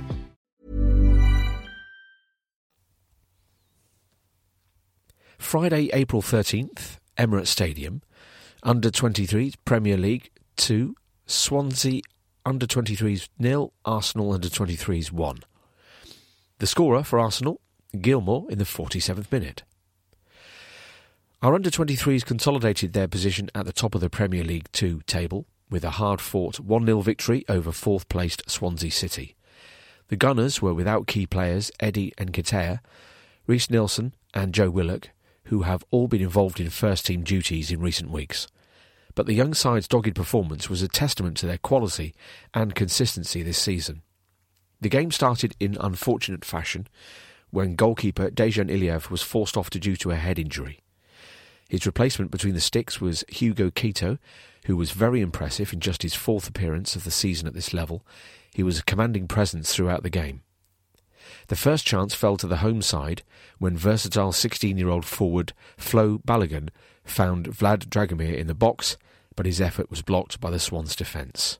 Speaker 5: Friday, April 13th, Emirates Stadium, Under 23s Premier League 2, Swansea Under 23s nil, Arsenal Under 23s 1. The scorer for Arsenal, Gilmour, in the 47th minute. Our under 23s consolidated their position at the top of the Premier League 2 table with a hard fought 1 0 victory over fourth placed Swansea City. The Gunners were without key players Eddie Nketiah, Reiss Nelson, and Joe Willock, who have all been involved in first team duties in recent weeks. But the young side's dogged performance was a testament to their quality and consistency this season. The game started in unfortunate fashion when goalkeeper Dejan Iliev was forced off due to a head injury. His replacement between the sticks was Hugo Keto, who was very impressive in just his fourth appearance of the season at this level. He was a commanding presence throughout the game. The first chance fell to the home side when versatile 16 year old forward Flo Balogun found Vlad Dragomir in the box, but his effort was blocked by the Swans' defence.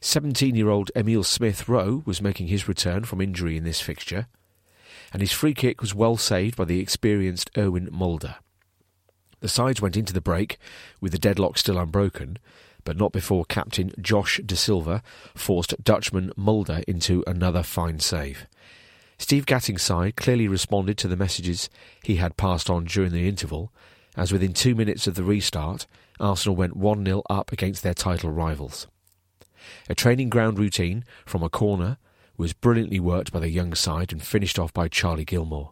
Speaker 5: 17 year old Emile Smith Rowe was making his return from injury in this fixture and his free kick was well saved by the experienced Erwin Mulder. The sides went into the break with the deadlock still unbroken, but not before captain Josh Da Silva forced Dutchman Mulder into another fine save. Steve Gatting's side clearly responded to the messages he had passed on during the interval, as within two minutes of the restart, Arsenal went 1 0 up against their title rivals. A training ground routine from a corner was brilliantly worked by the young side and finished off by Charlie Gilmour.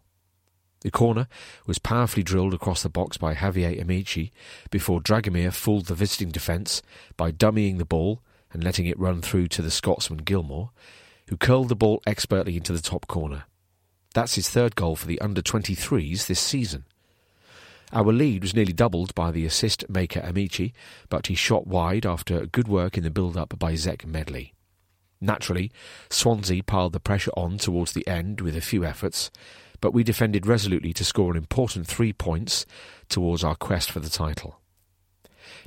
Speaker 5: The corner was powerfully drilled across the box by Javier Amaechi before Dragomir fooled the visiting defence by dummying the ball and letting it run through to the Scotsman Gilmour, who curled the ball expertly into the top corner. That's his third goal for the under 23s this season. Our lead was nearly doubled by the assist maker Amaechi, but he shot wide after good work in the build up by Zech Medley. Naturally, Swansea piled the pressure on towards the end with a few efforts, but we defended resolutely to score an important three points towards our quest for the title.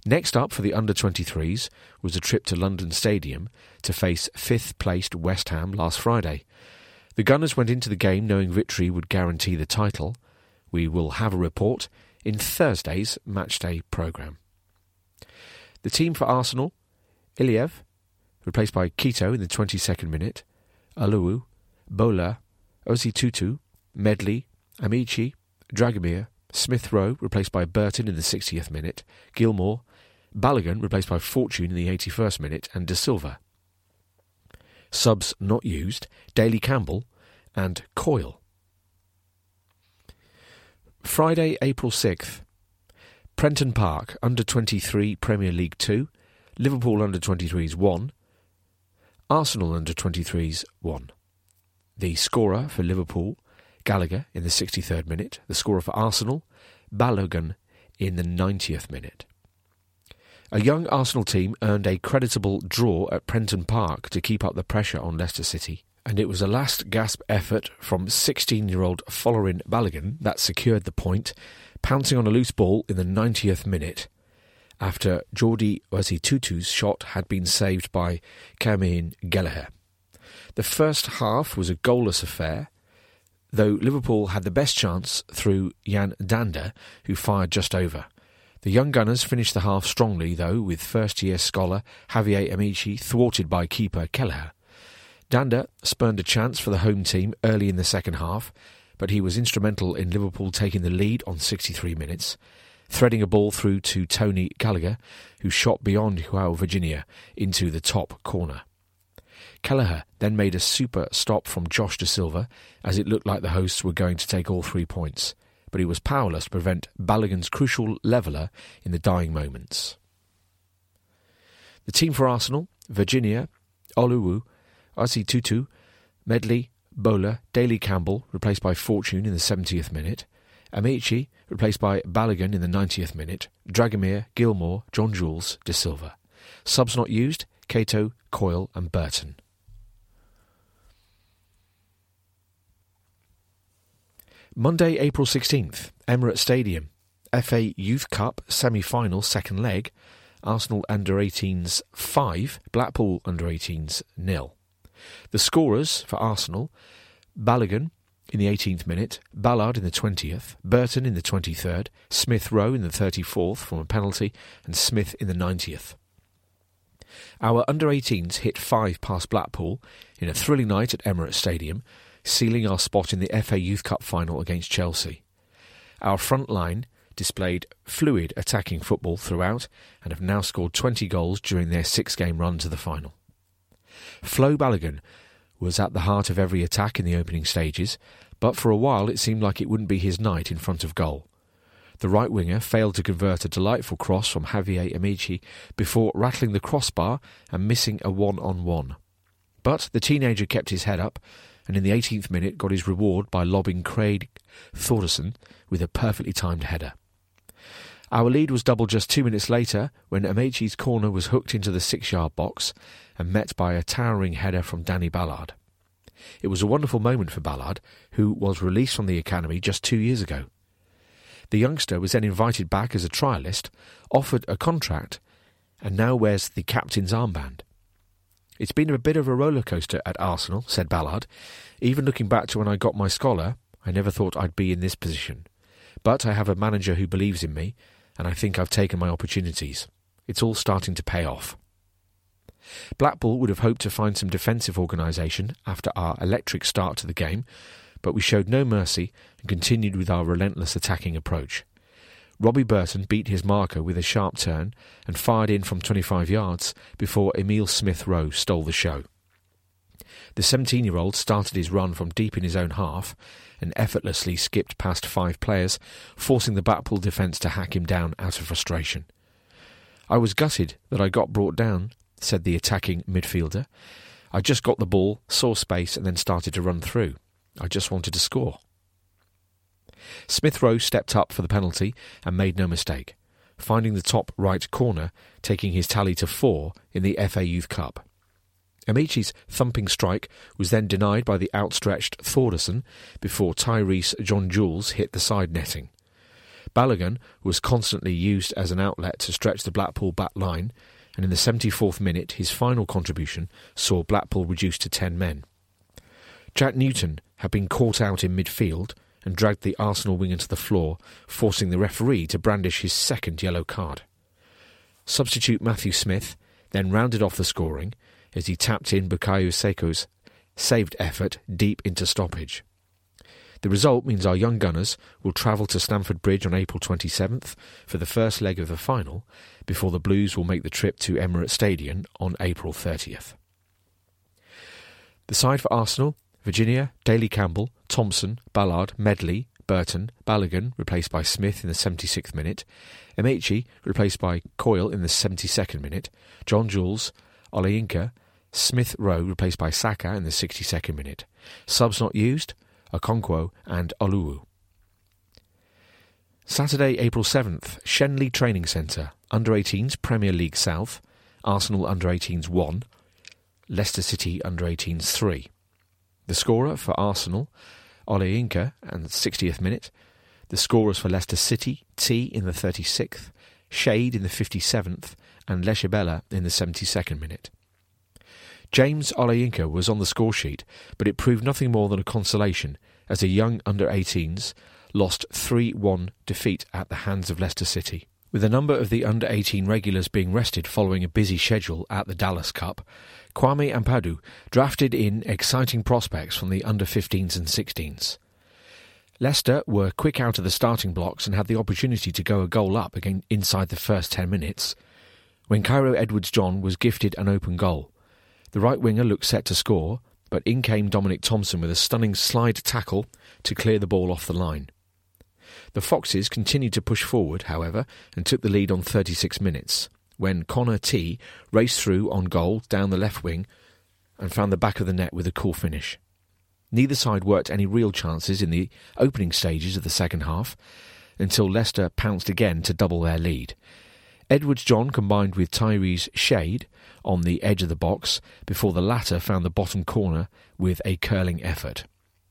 Speaker 5: Next up for the under 23s was a trip to London Stadium to face fifth placed West Ham last Friday. The Gunners went into the game knowing victory would guarantee the title. We will have a report in Thursday's matchday programme. The team for Arsenal Iliev, replaced by Keto in the 22nd minute, Alou, Bola, Osei-Tutu, Medley, Amaechi, Dragomir, Smith Rowe, replaced by Burton in the 60th minute, Gilmour, Balogun, replaced by Fortune in the 81st minute, and Da Silva. Subs not used, Daley Campbell and Coyle. Friday, April 6th. Prenton Park, under 23 Premier League 2, Liverpool under 23s 1, Arsenal under 23s 1. The scorer for Liverpool, Gallagher in the 63rd minute. The scorer for Arsenal, Balogun in the 90th minute. A young Arsenal team earned a creditable draw at Prenton Park to keep up the pressure on Leicester City, and it was a last gasp effort from 16 year old Folarin Balogun that secured the point, pouncing on a loose ball in the 90th minute after Jordi Osei-Tutu's shot had been saved by Cameron Gallagher. The first half was a goalless affair, though Liverpool had the best chance through Yan Dhanda, who fired just over. The young Gunners finished the half strongly, though, with first-year scholar Javier Amaechi thwarted by keeper Kelleher. Dhanda spurned a chance for the home team early in the second half, but he was instrumental in Liverpool taking the lead on 63 minutes, threading a ball through to Tony Gallagher, who shot beyond Joao Virginia into the top corner. Kelleher then made a super stop from Josh Da Silva as it looked like the hosts were going to take all three points, but he was powerless to prevent Balogun's crucial leveller in the dying moments. The team for Arsenal, Virginia, Olowu, Osei-Tutu, Medley, Bola, Daley Campbell, replaced by Fortune in the 70th minute, Amaechi, replaced by Balogun in the 90th minute, Dragomir, Gilmour, John Jules, Da Silva. Subs not used, Keto, Coyle and Burton. Monday, April 16th, Emirates Stadium. FA Youth Cup semi-final second leg. Arsenal under 18s 5, Blackpool under 18s nil. The scorers for Arsenal, Balogun in the 18th minute, Ballard in the 20th, Burton in the 23rd, Smith Rowe in the 34th from a penalty, and Smith in the 90th. Our under 18s hit five past Blackpool in a thrilling night at Emirates Stadium, sealing our spot in the FA Youth Cup final against Chelsea. Our front line displayed fluid attacking football throughout and have now scored 20 goals during their six game run to the final. Flo Balogun was at the heart of every attack in the opening stages, but for a while it seemed like it wouldn't be his night in front of goal. The right winger failed to convert a delightful cross from Javier Amaechi before rattling the crossbar and missing a one on one. But the teenager kept his head up and in the 18th minute got his reward by lobbing Craig Thordarson with a perfectly timed header. Our lead was doubled just two minutes later when Amaechi's corner was hooked into the six yard box and met by a towering header from Danny Ballard. It was a wonderful moment for Ballard, who was released from the academy just two years ago. The youngster was then invited back as a trialist, offered a contract, and now wears the captain's armband. It's been a bit of a roller coaster at Arsenal, said Ballard. Even looking back to when I got my scholar, I never thought I'd be in this position. But I have a manager who believes in me, and I think I've taken my opportunities. It's all starting to pay off. Blackpool would have hoped to find some defensive organisation after our electric start to the game, but we showed no mercy and continued with our relentless attacking approach. Robbie Burton beat his marker with a sharp turn and fired in from 25 yards before Emile Smith Rowe stole the show. The 17 year old started his run from deep in his own half and effortlessly skipped past five players, forcing the Blackpool defence to hack him down out of frustration. I was gutted that I got brought down, said the attacking midfielder. I just got the ball, saw space, and then started to run through. I just wanted to score. Smith Rowe stepped up for the penalty and made no mistake, finding the top right corner, taking his tally to four in the FA Youth Cup. Amaechi's thumping strike was then denied by the outstretched Thordarson before Tyrese John Jules hit the side netting. Balogun was constantly used as an outlet to stretch the Blackpool back line, and in the 74th minute his final contribution saw Blackpool reduced to 10 men. Jack Newton had been caught out in midfield and dragged the Arsenal winger to the floor, forcing the referee to brandish his second yellow card. Substitute Matthew Smith then rounded off the scoring as he tapped in Bukayo Saka's saved effort deep into stoppage. The result means our young gunners will travel to Stamford Bridge on April 27th for the first leg of the final, before the Blues will make the trip to Emirates Stadium on April 30th. The side for Arsenal Virginia, Daley Campbell, Thompson, Ballard, Medley, Burton, Balogun, replaced by Smith in the 76th minute, Amaechi, replaced by Coyle in the 72nd minute, John Jules, Olayinka, Smith Rowe, replaced by Saka in the 62nd minute. Subs not used, Okonkwo and Olowu. Saturday, April 7th, Shenley Training Centre, Under 18s Premier League South, Arsenal Under 18s 1, Leicester City Under 18s 3. The scorer for Arsenal, Ole Olayinka, in the 60th minute. The scorers for Leicester City, T in the 36th, Shade in the 57th, and Leshabela in the 72nd minute. James Olayinka was on the score sheet, but it proved nothing more than a consolation as the young under 18s lost 3 1 defeat at the hands of Leicester City. With a number of the under 18 regulars being rested following a busy schedule at the Dallas Cup, Kwame Ampadu drafted in exciting prospects from the under 15s and 16s. Leicester were quick out of the starting blocks and had the opportunity to go a goal up again inside the first 10 minutes when Kairo Edwards John was gifted an open goal. The right winger looked set to score, but in came Dominic Thompson with a stunning slide tackle to clear the ball off the line. The Foxes continued to push forward, however, and took the lead on 36 minutes, when Connor T raced through on goal down the left wing and found the back of the net with a cool finish. Neither side worked any real chances in the opening stages of the second half until Leicester pounced again to double their lead. Edwards John combined with Tyrese Shade on the edge of the box before the latter found the bottom corner with a curling effort.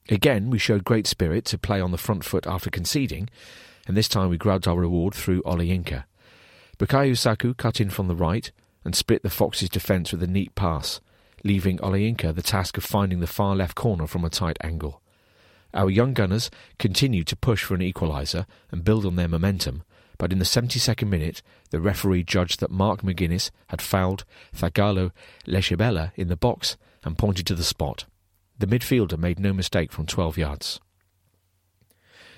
Speaker 5: Again, we showed great spirit to play on the front foot after conceding, and this time we grabbed our reward through Olayinka. Bukayo Saka cut in from the right and split the Foxes' defence with a neat pass, leaving Olayinka the task of finding the far left corner from a tight angle. Our young gunners continued to push for an equaliser and build on their momentum, but in the 72nd minute, the referee judged that Mark McGuinness had fouled Thakgalo Leshabela in the box and pointed to the spot. The midfielder made no mistake from 12 yards.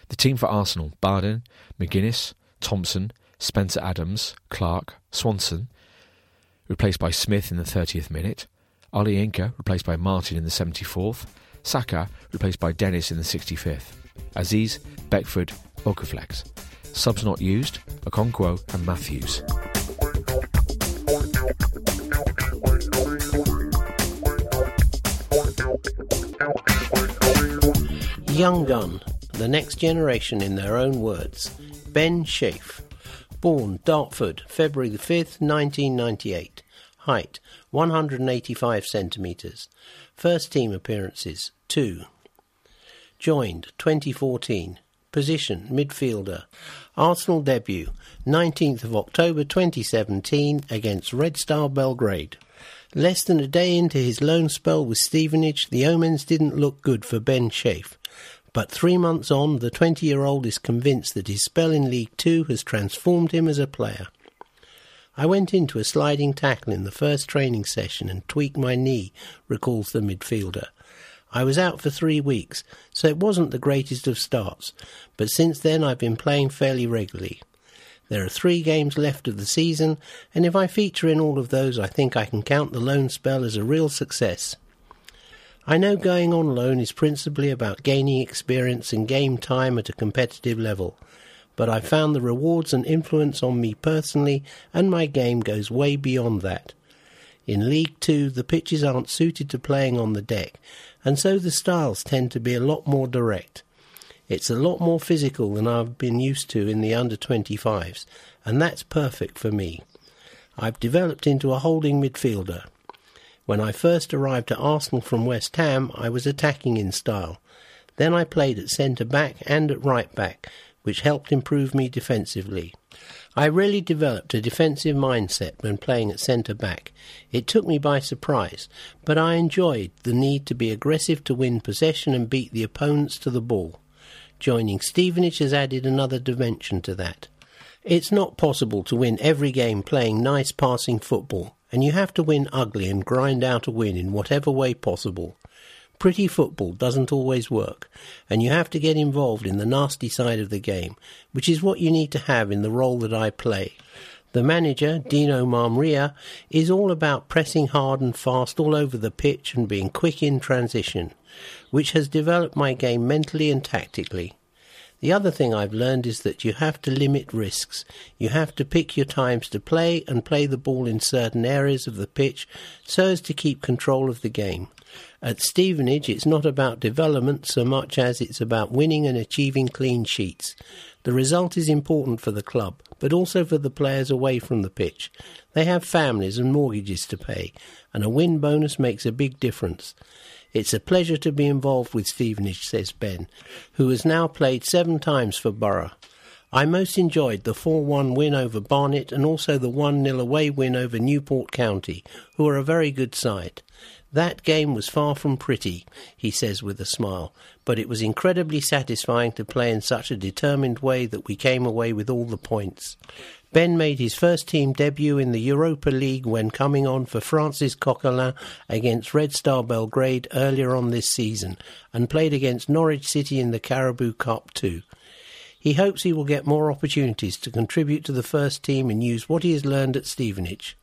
Speaker 5: The team for Arsenal Barden, McGuinness, Thompson, Spencer Adams, Clark, Swanson, replaced by Smith in the 30th minute, Olayinka, replaced by Martin in the 74th, Saka, replaced by Dennis in the 65th, Aziz, Beckford, Okaflex. Subs not used, Okonkwo and Matthews.
Speaker 6: Young gun, the next generation in their own words. Ben Sheaf, born Dartford, February the 5th, 1998. Height 185 centimetres. First team appearances 2. Joined 2014. Position midfielder. Arsenal debut 19th of October 2017 against Red Star Belgrade. Less than a day into his loan spell with Stevenage, the omens didn't look good for Ben Sheaf. But three months on, the 20 year old is convinced that his spell in League Two has transformed him as a player. I went into a sliding tackle in the first training session and tweaked my knee, recalls the midfielder. I was out for three weeks, so it wasn't the greatest of starts, but since then I've been playing fairly regularly. There are three games left of the season, and if I feature in all of those, I think I can count the loan spell as a real success. I know going on loan is principally about gaining experience and game time at a competitive level, but I've found the rewards and influence on me personally and my game goes way beyond that. In League Two, the pitches aren't suited to playing on the deck, and so the styles tend to be a lot more direct. It's a lot more physical than I've been used to in the under 25s, and that's perfect for me. I've developed into a holding midfielder. When I first arrived at Arsenal from West Ham, I was attacking in style. Then I played at centre back and at right back, which helped improve me defensively. I really developed a defensive mindset when playing at centre back. It took me by surprise, but I enjoyed the need to be aggressive to win possession and beat the opponents to the ball. Joining Stevenage has added another dimension to that. It's not possible to win every game playing nice passing football, and you have to win ugly and grind out a win in whatever way possible. Pretty football doesn't always work, and you have to get involved in the nasty side of the game, which is what you need to have in the role that I play. The manager, Dino Maamria, is all about pressing hard and fast all over the pitch and being quick in transition, which has developed my game mentally and tactically. The other thing I've learned is that you have to limit risks. You have to pick your times to play and play the ball in certain areas of the pitch so as to keep control of the game. At Stevenage, it's not about development so much as it's about winning and achieving clean sheets. The result is important for the club, but also for the players away from the pitch. They have families and mortgages to pay, and a win bonus makes a big difference. It's a pleasure to be involved with Stevenage, says Ben, who has now played seven times for Borough. I most enjoyed the 4 1 win over Barnet and also the 1 0 away win over Newport County, who are a very good side. That game was far from pretty, he says with a smile, but it was incredibly satisfying to play in such a determined way that we came away with all the points. Ben made his first team debut in the Europa League when coming on for Francis Coquelin against Red Star Belgrade earlier on this season and played against Norwich City in the Carabao Cup too. He hopes he will get more opportunities to contribute to the first team and use what he has learned at Stevenage.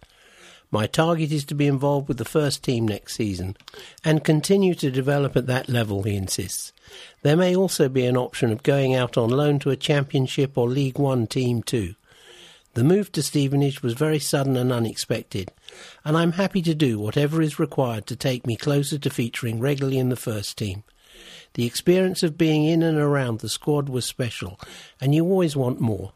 Speaker 6: My target is to be involved with the first team next season and continue to develop at that level, he insists. There may also be an option of going out on loan to a Championship or League One team too. The move to Stevenage was very sudden and unexpected, and I'm happy to do whatever is required to take me closer to featuring regularly in the first team. The experience of being in and around the squad was special, and you always want more.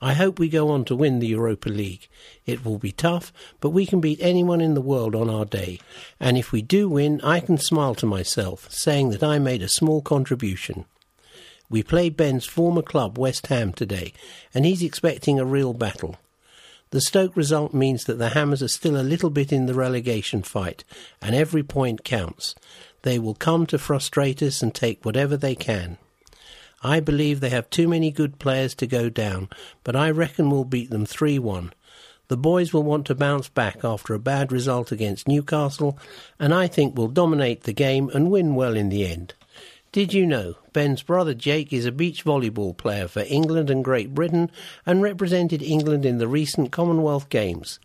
Speaker 6: I hope we go on to win the Europa League. It will be tough, but we can beat anyone in the world on our day. And if we do win, I can smile to myself, saying that I made a small contribution. We play Ben's former club, West Ham, today, and he's expecting a real battle. The Stoke result means that the Hammers are still a little bit in the relegation fight, and every point counts. They will come to frustrate us and take whatever they can. I believe they have too many good players to go down, but I reckon we'll beat them 3 1. The boys will want to bounce back after a bad result against Newcastle, and I think we'll dominate the game and win well in the end. Did you know Ben's brother Jake is a beach volleyball player for England and Great Britain and represented England in the recent Commonwealth Games?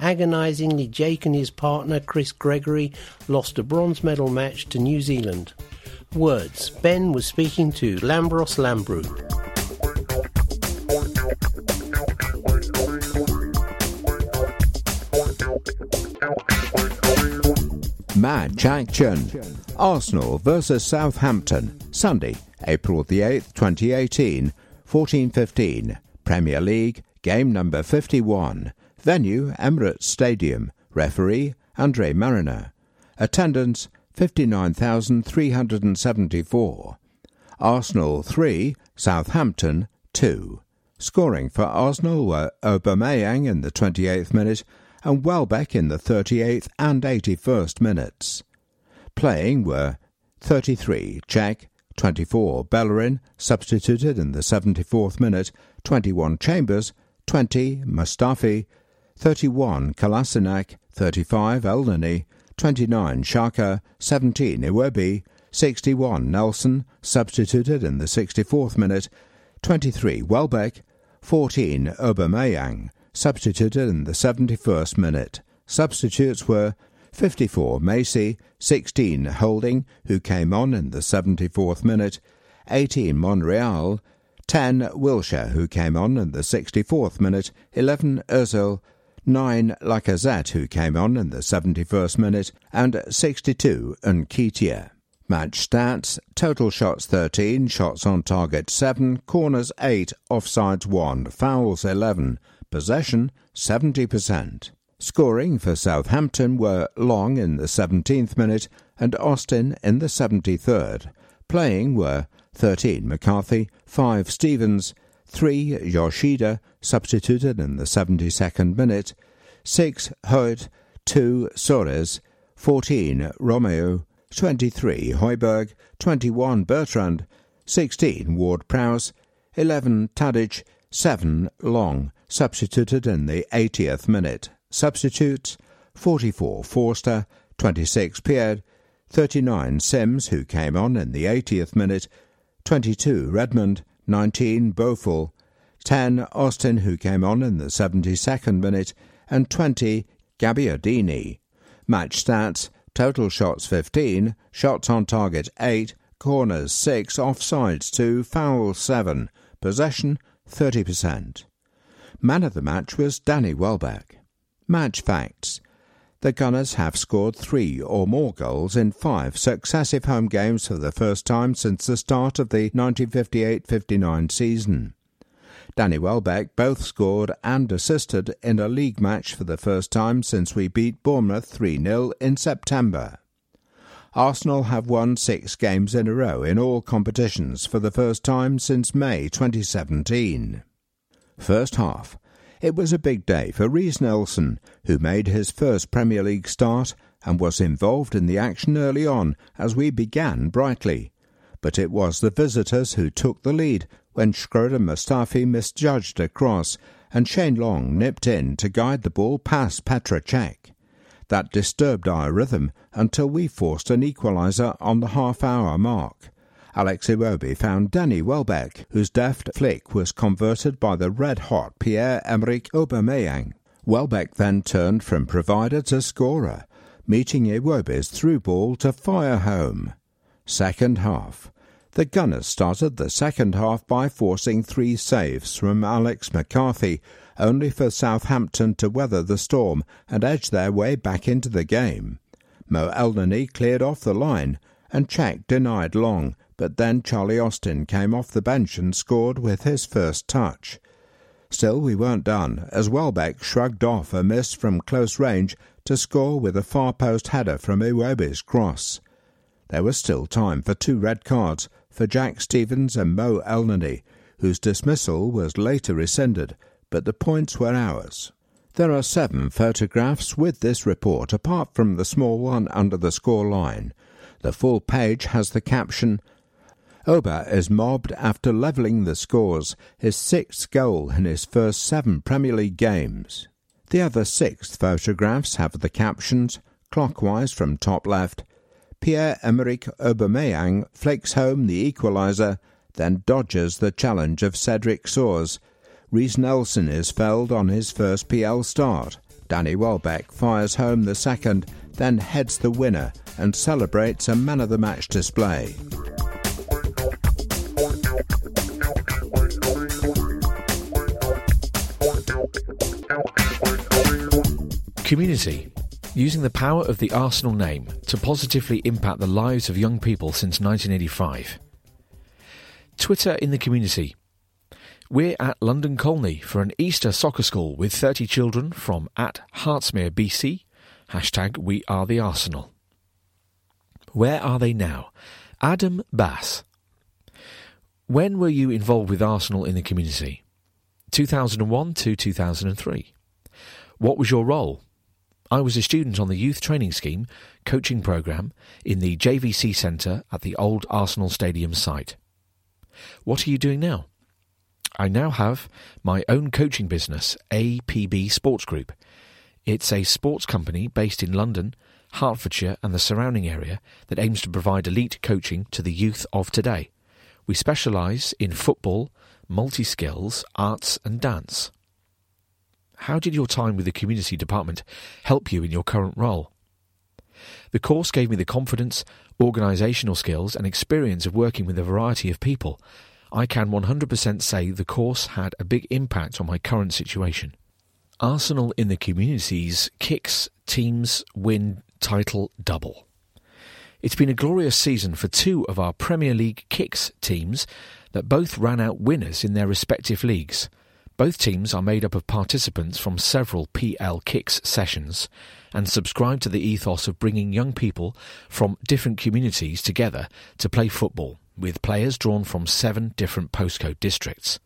Speaker 6: Agonisingly, Jake and his partner Chris Gregory lost a bronze medal match to New Zealand. Words Ben was speaking to Lambros Lambrou.
Speaker 4: Match action. Arsenal versus Southampton, Sunday, April the 8th, 2018, 14:15. Premier League, game number 51. Venue Emirates Stadium. Referee Andre Marriner. Attendance 59,374. Arsenal 3, Southampton 2. Scoring for Arsenal were Aubameyang in the 28th minute and Welbeck in the 38th and 81st minutes. Playing were 33 Cech, 24 Bellerin, substituted in the 74th minute, 21 Chambers, 20 Mustafi, 31 Kolasinac, 35 Elneny, 29 Xhaka, 17 Iwobi, 61 Nelson, substituted in the 64th minute, 23 Welbeck, 14 Aubameyang, substituted in the 71st minute. Substitutes were 54 Macey, 16 Holding, who came on in the 74th minute, 18 Monreal, 10 Wilshere, who came on in the 64th minute, 11 Ozil, 9 Lacazette, who came on in the 71st minute, and 62 Nketiah. Match stats total shots 13, shots on target 7, corners 8, offsides 1, fouls 11, possession 70%. Scoring for Southampton were Long in the 17th minute and Austin in the 73rd. Playing were 13 McCarthy, 5 Stevens, 3 Yoshida, substituted in the 72nd minute, 6 Hoedt, 2 Soares, 14 Romeu, 23 Højbjerg, 21 Bertrand, 16 Ward Prowse, 11 Tadic, 7 Long, substituted in the 80th minute. Substitutes 44 Forster, 26 Pierre, 39 Sims, who came on in the 80th minute, 22 Redmond, 19 Boufal, 10 Austin, who came on in the 72nd minute, and 20 Gabbiadini. Match stats total shots 15, shots on target 8, corners 6, offsides 2, fouls 7, possession 30%. Man of the match was Danny Welbeck. Match facts. The Gunners have scored three or more goals in five successive home games for the first time since the start of the 1958 59 season. Danny Welbeck both scored and assisted in a league match for the first time since we beat Bournemouth 3 0 in September. Arsenal have won six games in a row in all competitions for the first time since May 2017. First half. It was a big day for Reiss Nelson, who made his first Premier League start and was involved in the action early on as we began brightly. But it was the visitors who took the lead when Shkodran Mustafi misjudged a cross and Shane Long nipped in to guide the ball past Petr Cech. That disturbed our rhythm until we forced an equaliser on the half hour mark. Alex Iwobi found Danny Welbeck, whose deft flick was converted by the red-hot Pierre-Emerick Aubameyang. Welbeck then turned from provider to scorer, meeting Iwobi's through ball to fire home. Second half. The Gunners started the second half by forcing three saves from Alex McCarthy, only for Southampton to weather the storm and edge their way back into the game. Mo Elneny cleared off the line, and Cech denied long, but then Charlie Austin came off the bench and scored with his first touch. Still, we weren't done, as Welbeck shrugged off a miss from close range to score with a far post header from Iwobi's cross. There was still time for two red cards for Jack Stevens and Mo Elneny, whose dismissal was later rescinded, but the points were ours. There are seven photographs with this report, apart from the small one under the score line. The full page has the caption Oba is mobbed after levelling the scores, his sixth goal in his first seven Premier League games. The other six photographs have the captions, clockwise from top left, Pierre-Emerick Aubameyang flakes home the equaliser, then dodges the challenge of Cedric Soares. Reiss Nelson is felled on his first PL start. Danny Welbeck fires home the second, then heads the winner and celebrates a man of the match display.
Speaker 5: Community. Using the power of the Arsenal name to positively impact the lives of young people since 1985. Twitter in the community. We're at London Colney for an Easter soccer school with 30 children from at Hertsmere BC. Hashtag We Are the Arsenal. Where are they now? Adam Bass. When were you involved with Arsenal in the community? 2001 to 2003. What was your role? I was a student on the Youth Training Scheme coaching programme in the JVC Centre at the old Arsenal Stadium site. What are you doing now? I now have my own coaching business, APB Sports Group. It's a sports company based in London, Hertfordshire, and the surrounding area that aims to provide elite coaching to the youth of today. We specialise in football, multi skills, arts, and dance. How did your time with the community department help you in your current role? The course gave me the confidence, organisational skills, and experience of working with a variety of people. I can 100% say the course had a big impact on my current situation. Arsenal in the communities kicks teams win title double. It's been a glorious season for two of our Premier League kicks teams that both ran out winners in their respective leagues. Both teams are made up of participants from several PL Kicks sessions and subscribe to the ethos of bringing young people from different communities together to play football, with players drawn from seven different postcode districts.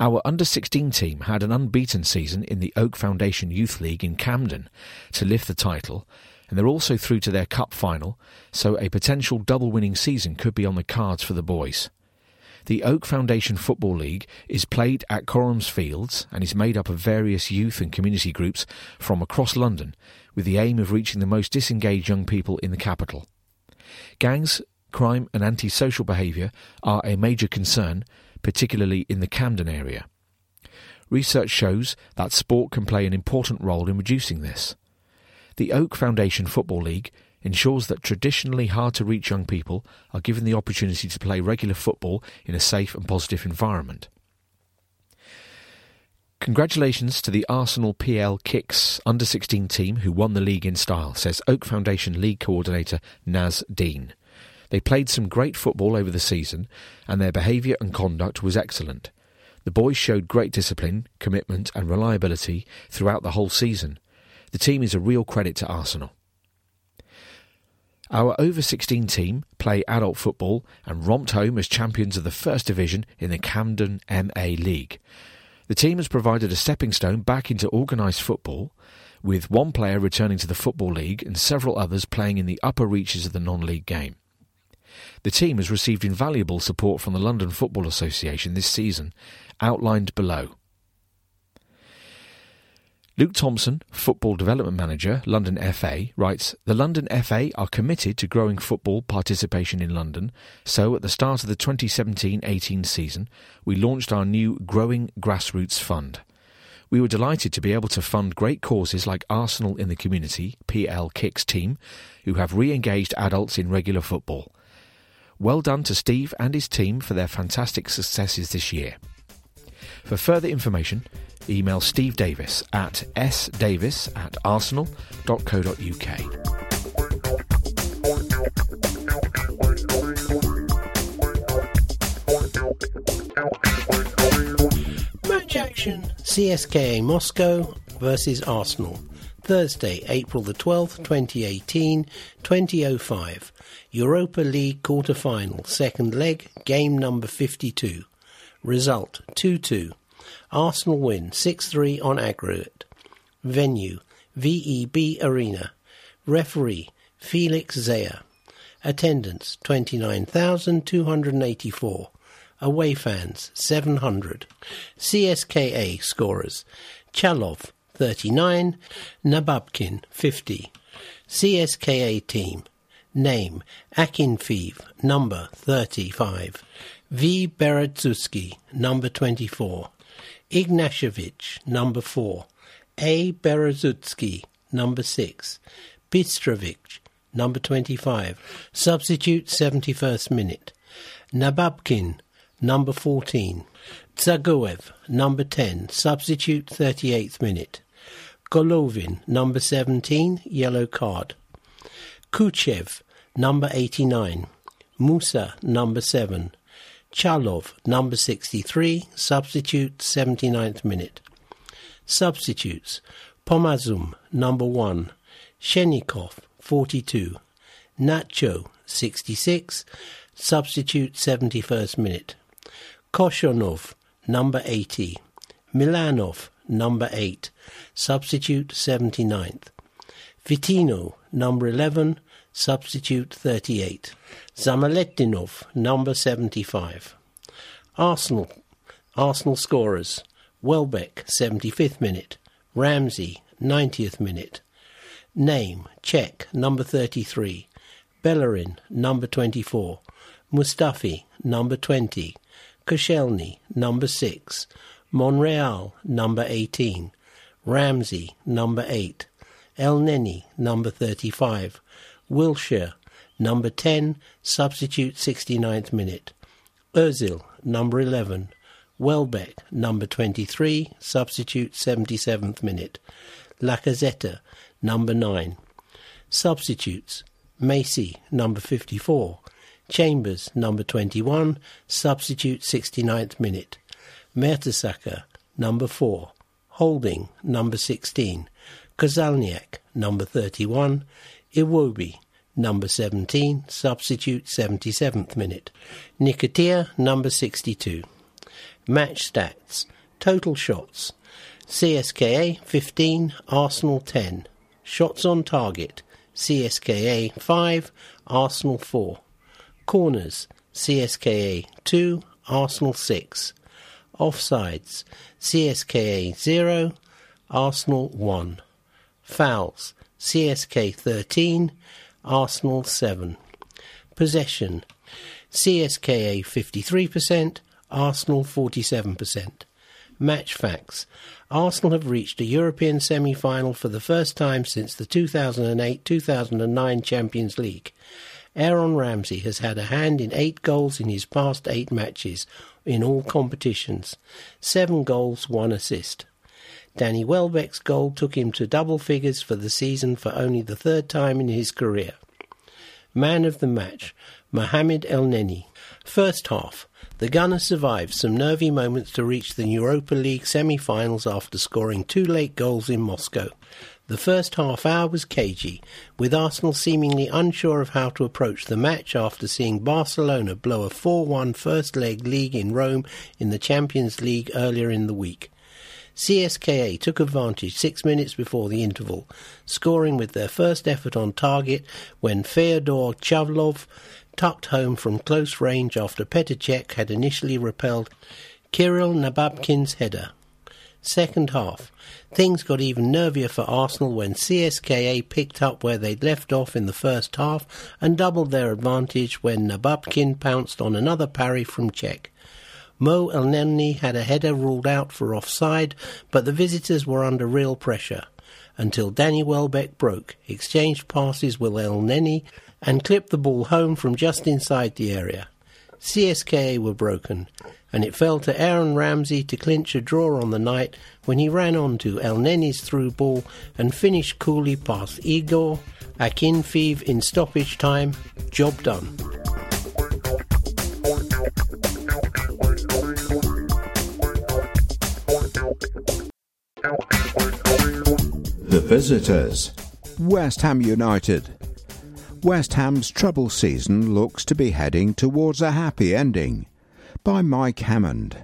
Speaker 5: Our under 16 team had an unbeaten season in the Oak Foundation Youth League in Camden to lift the title, and they're also through to their cup final, so a potential double winning season could be on the cards for the boys. The Oak Foundation Football League is played at Coram's Fields and is made up of various youth and community groups from across London with the aim of reaching the most disengaged young people in the capital. Gangs, crime and antisocial behaviour are a major concern, particularly in the Camden area. Research shows that sport can play an important role in reducing this. The Oak Foundation Football League ensures that traditionally hard to reach young people are given the opportunity to play regular football in a safe and positive environment. Congratulations to the Arsenal PL Kicks under 16 team who won the league in style, says Oak Foundation League Coordinator Naz Dean. They played some great football over the season and their behaviour and conduct was excellent. The boys showed great discipline, commitment and reliability throughout the whole season. The team is a real credit to Arsenal. Our over 16 team play adult football and romped home as champions of the First Division in the Camden MA League. The team has provided a stepping stone back into organised football, with one player returning to the Football League and several others playing in the upper reaches of the non league game. The team has received invaluable support from the London Football Association this season, outlined below. Luke Thompson, Football Development Manager, London FA, writes The London FA are committed to growing football participation in London, so at the start of the 2017 18 season, we launched our new Growing Grassroots Fund. We were delighted to be able to fund great causes like Arsenal in the Community, PL Kicks team, who have re engaged adults in regular football. Well done to Steve and his team for their fantastic successes this year. For further information, email Steve Davis at sdavis at arsenal.co.uk.
Speaker 6: Match action CSKA Moscow versus Arsenal. Thursday, April the 12th, 2018, 2005. Europa League quarter final, second leg, game number 52. Result 2 2. Arsenal win 6 3 on aggregate. Venue VEB Arena. Referee Felix Zwayer. Attendance 29,284. Away fans 700. CSKA scorers Chalov 39, Nababkin 50. CSKA team Name Akinfeev, number 35. V. Berezutski, number 24. Ignashevich, number 4. A. Berezutski, number 6. Bistrovich, number 25. Substitute 71st minute. Nababkin, number 14. Dzagoev, number 10. Substitute 38th minute. Golovin, number 17. Yellow card. Kuchaev, number 89. Musa, number 7. Chalov, number 63, substitute 79th minute. Substitutes Pomazun, number 1. Shchennikov, 42. Natcho, 66, substitute 71st minute. Koshonov, number 80. Milanov, number 8, substitute 79th. Vitinho, number 11, substitute 38. Zhamaletdinov, number 75. Arsenal, Arsenal scorers. Welbeck, 75th minute. Ramsey, 90th minute. Name, Cech, number 33. Bellerin, number 24. Mustafi, number 20. Koscielny, number 6. Monreal, number 18. Ramsey, number 8. Elneny, number 35. Wilshere, number 10, substitute 69th minute. Ozil, number 11. Welbeck, number 23, substitute 77th minute. Lacazette, number 9. Substitutes Macey, number 54. Chambers, number 21, substitute 69th minute. Mertesacker, number 4. Holding, number 16. Kozalniak, number 31. Iwobi, number 17, substitute 77th minute. Nketiah, number 62. Match stats. Total shots. CSKA 15, Arsenal 10. Shots on target. CSKA 5, Arsenal 4. Corners. CSKA 2, Arsenal 6. Offsides. CSKA 0, Arsenal 1. Fouls. CSK 13, Arsenal 7. Possession CSKA 53%, Arsenal 47%. Match facts Arsenal have reached a European semi final for the first time since the 2008 2009 Champions League. Aaron Ramsey has had a hand in eight goals in his past eight matches in all competitions. Seven goals, one assist. Danny Welbeck's goal took him to double figures for the season for only the third time in his career. Man of the match, Mohamed Elneny. First half. The Gunners survived some nervy moments to reach the Europa League semi-finals after scoring two late goals in Moscow. The first half hour was cagey, with Arsenal seemingly unsure of how to approach the match after seeing Barcelona blow a 4-1 first leg league in Rome in the Champions League earlier in the week. CSKA took advantage six minutes before the interval, scoring with their first effort on target when Fyodor Chalov tucked home from close range after Petr Cech had initially repelled Kirill Nababkin's header. Second half. Things got even nervier for Arsenal when CSKA picked up where they'd left off in the first half and doubled their advantage when Nababkin pounced on another parry from Cech. Mo El Elneny had a header ruled out for offside, but the visitors were under real pressure until Danny Welbeck broke, exchanged passes with El Elneny, and clipped the ball home from just inside the area. CSKA were broken, and it fell to Aaron Ramsey to clinch a draw on the night when he ran on to Elneny's through ball and finished coolly past Igor Akinfeev in stoppage time. Job done.
Speaker 4: The visitors. West Ham United. West Ham's trouble season looks to be heading towards a happy ending. By Mike Hammond.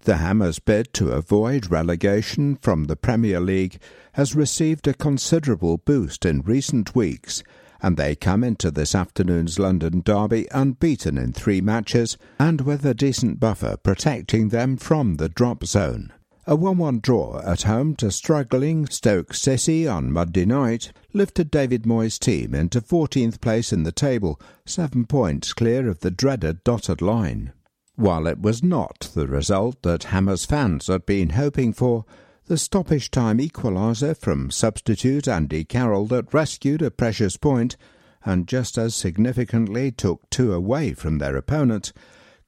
Speaker 4: The Hammers' bid to avoid relegation from the Premier League has received a considerable boost in recent weeks, and they come into this afternoon's London derby unbeaten in three matches and with a decent buffer protecting them from the drop zone. A 1 1 draw at home to struggling Stoke City on Monday night lifted David Moyes' team into 14th place in the table, seven points clear of the dreaded dotted line. While it was not the result that Hammers fans had been hoping for, the stoppage time equaliser from substitute Andy Carroll that rescued a precious point and just as significantly took two away from their opponent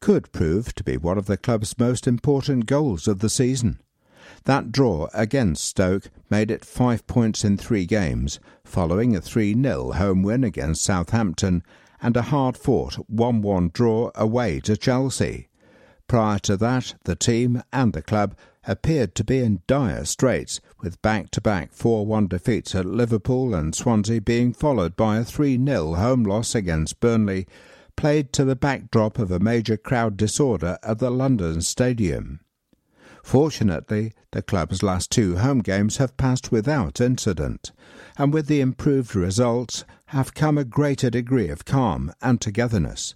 Speaker 4: could prove to be one of the club's most important goals of the season. That draw against Stoke made it five points in three games, following a 3 0 home win against Southampton and a hard fought 1 1 draw away to Chelsea. Prior to that, the team and the club appeared to be in dire straits, with back to back 4 1 defeats at Liverpool and Swansea being followed by a 3 0 home loss against Burnley, played to the backdrop of a major crowd disorder at the London Stadium. Fortunately, the club's last two home games have passed without incident, and with the improved results have come a greater degree of calm and togetherness.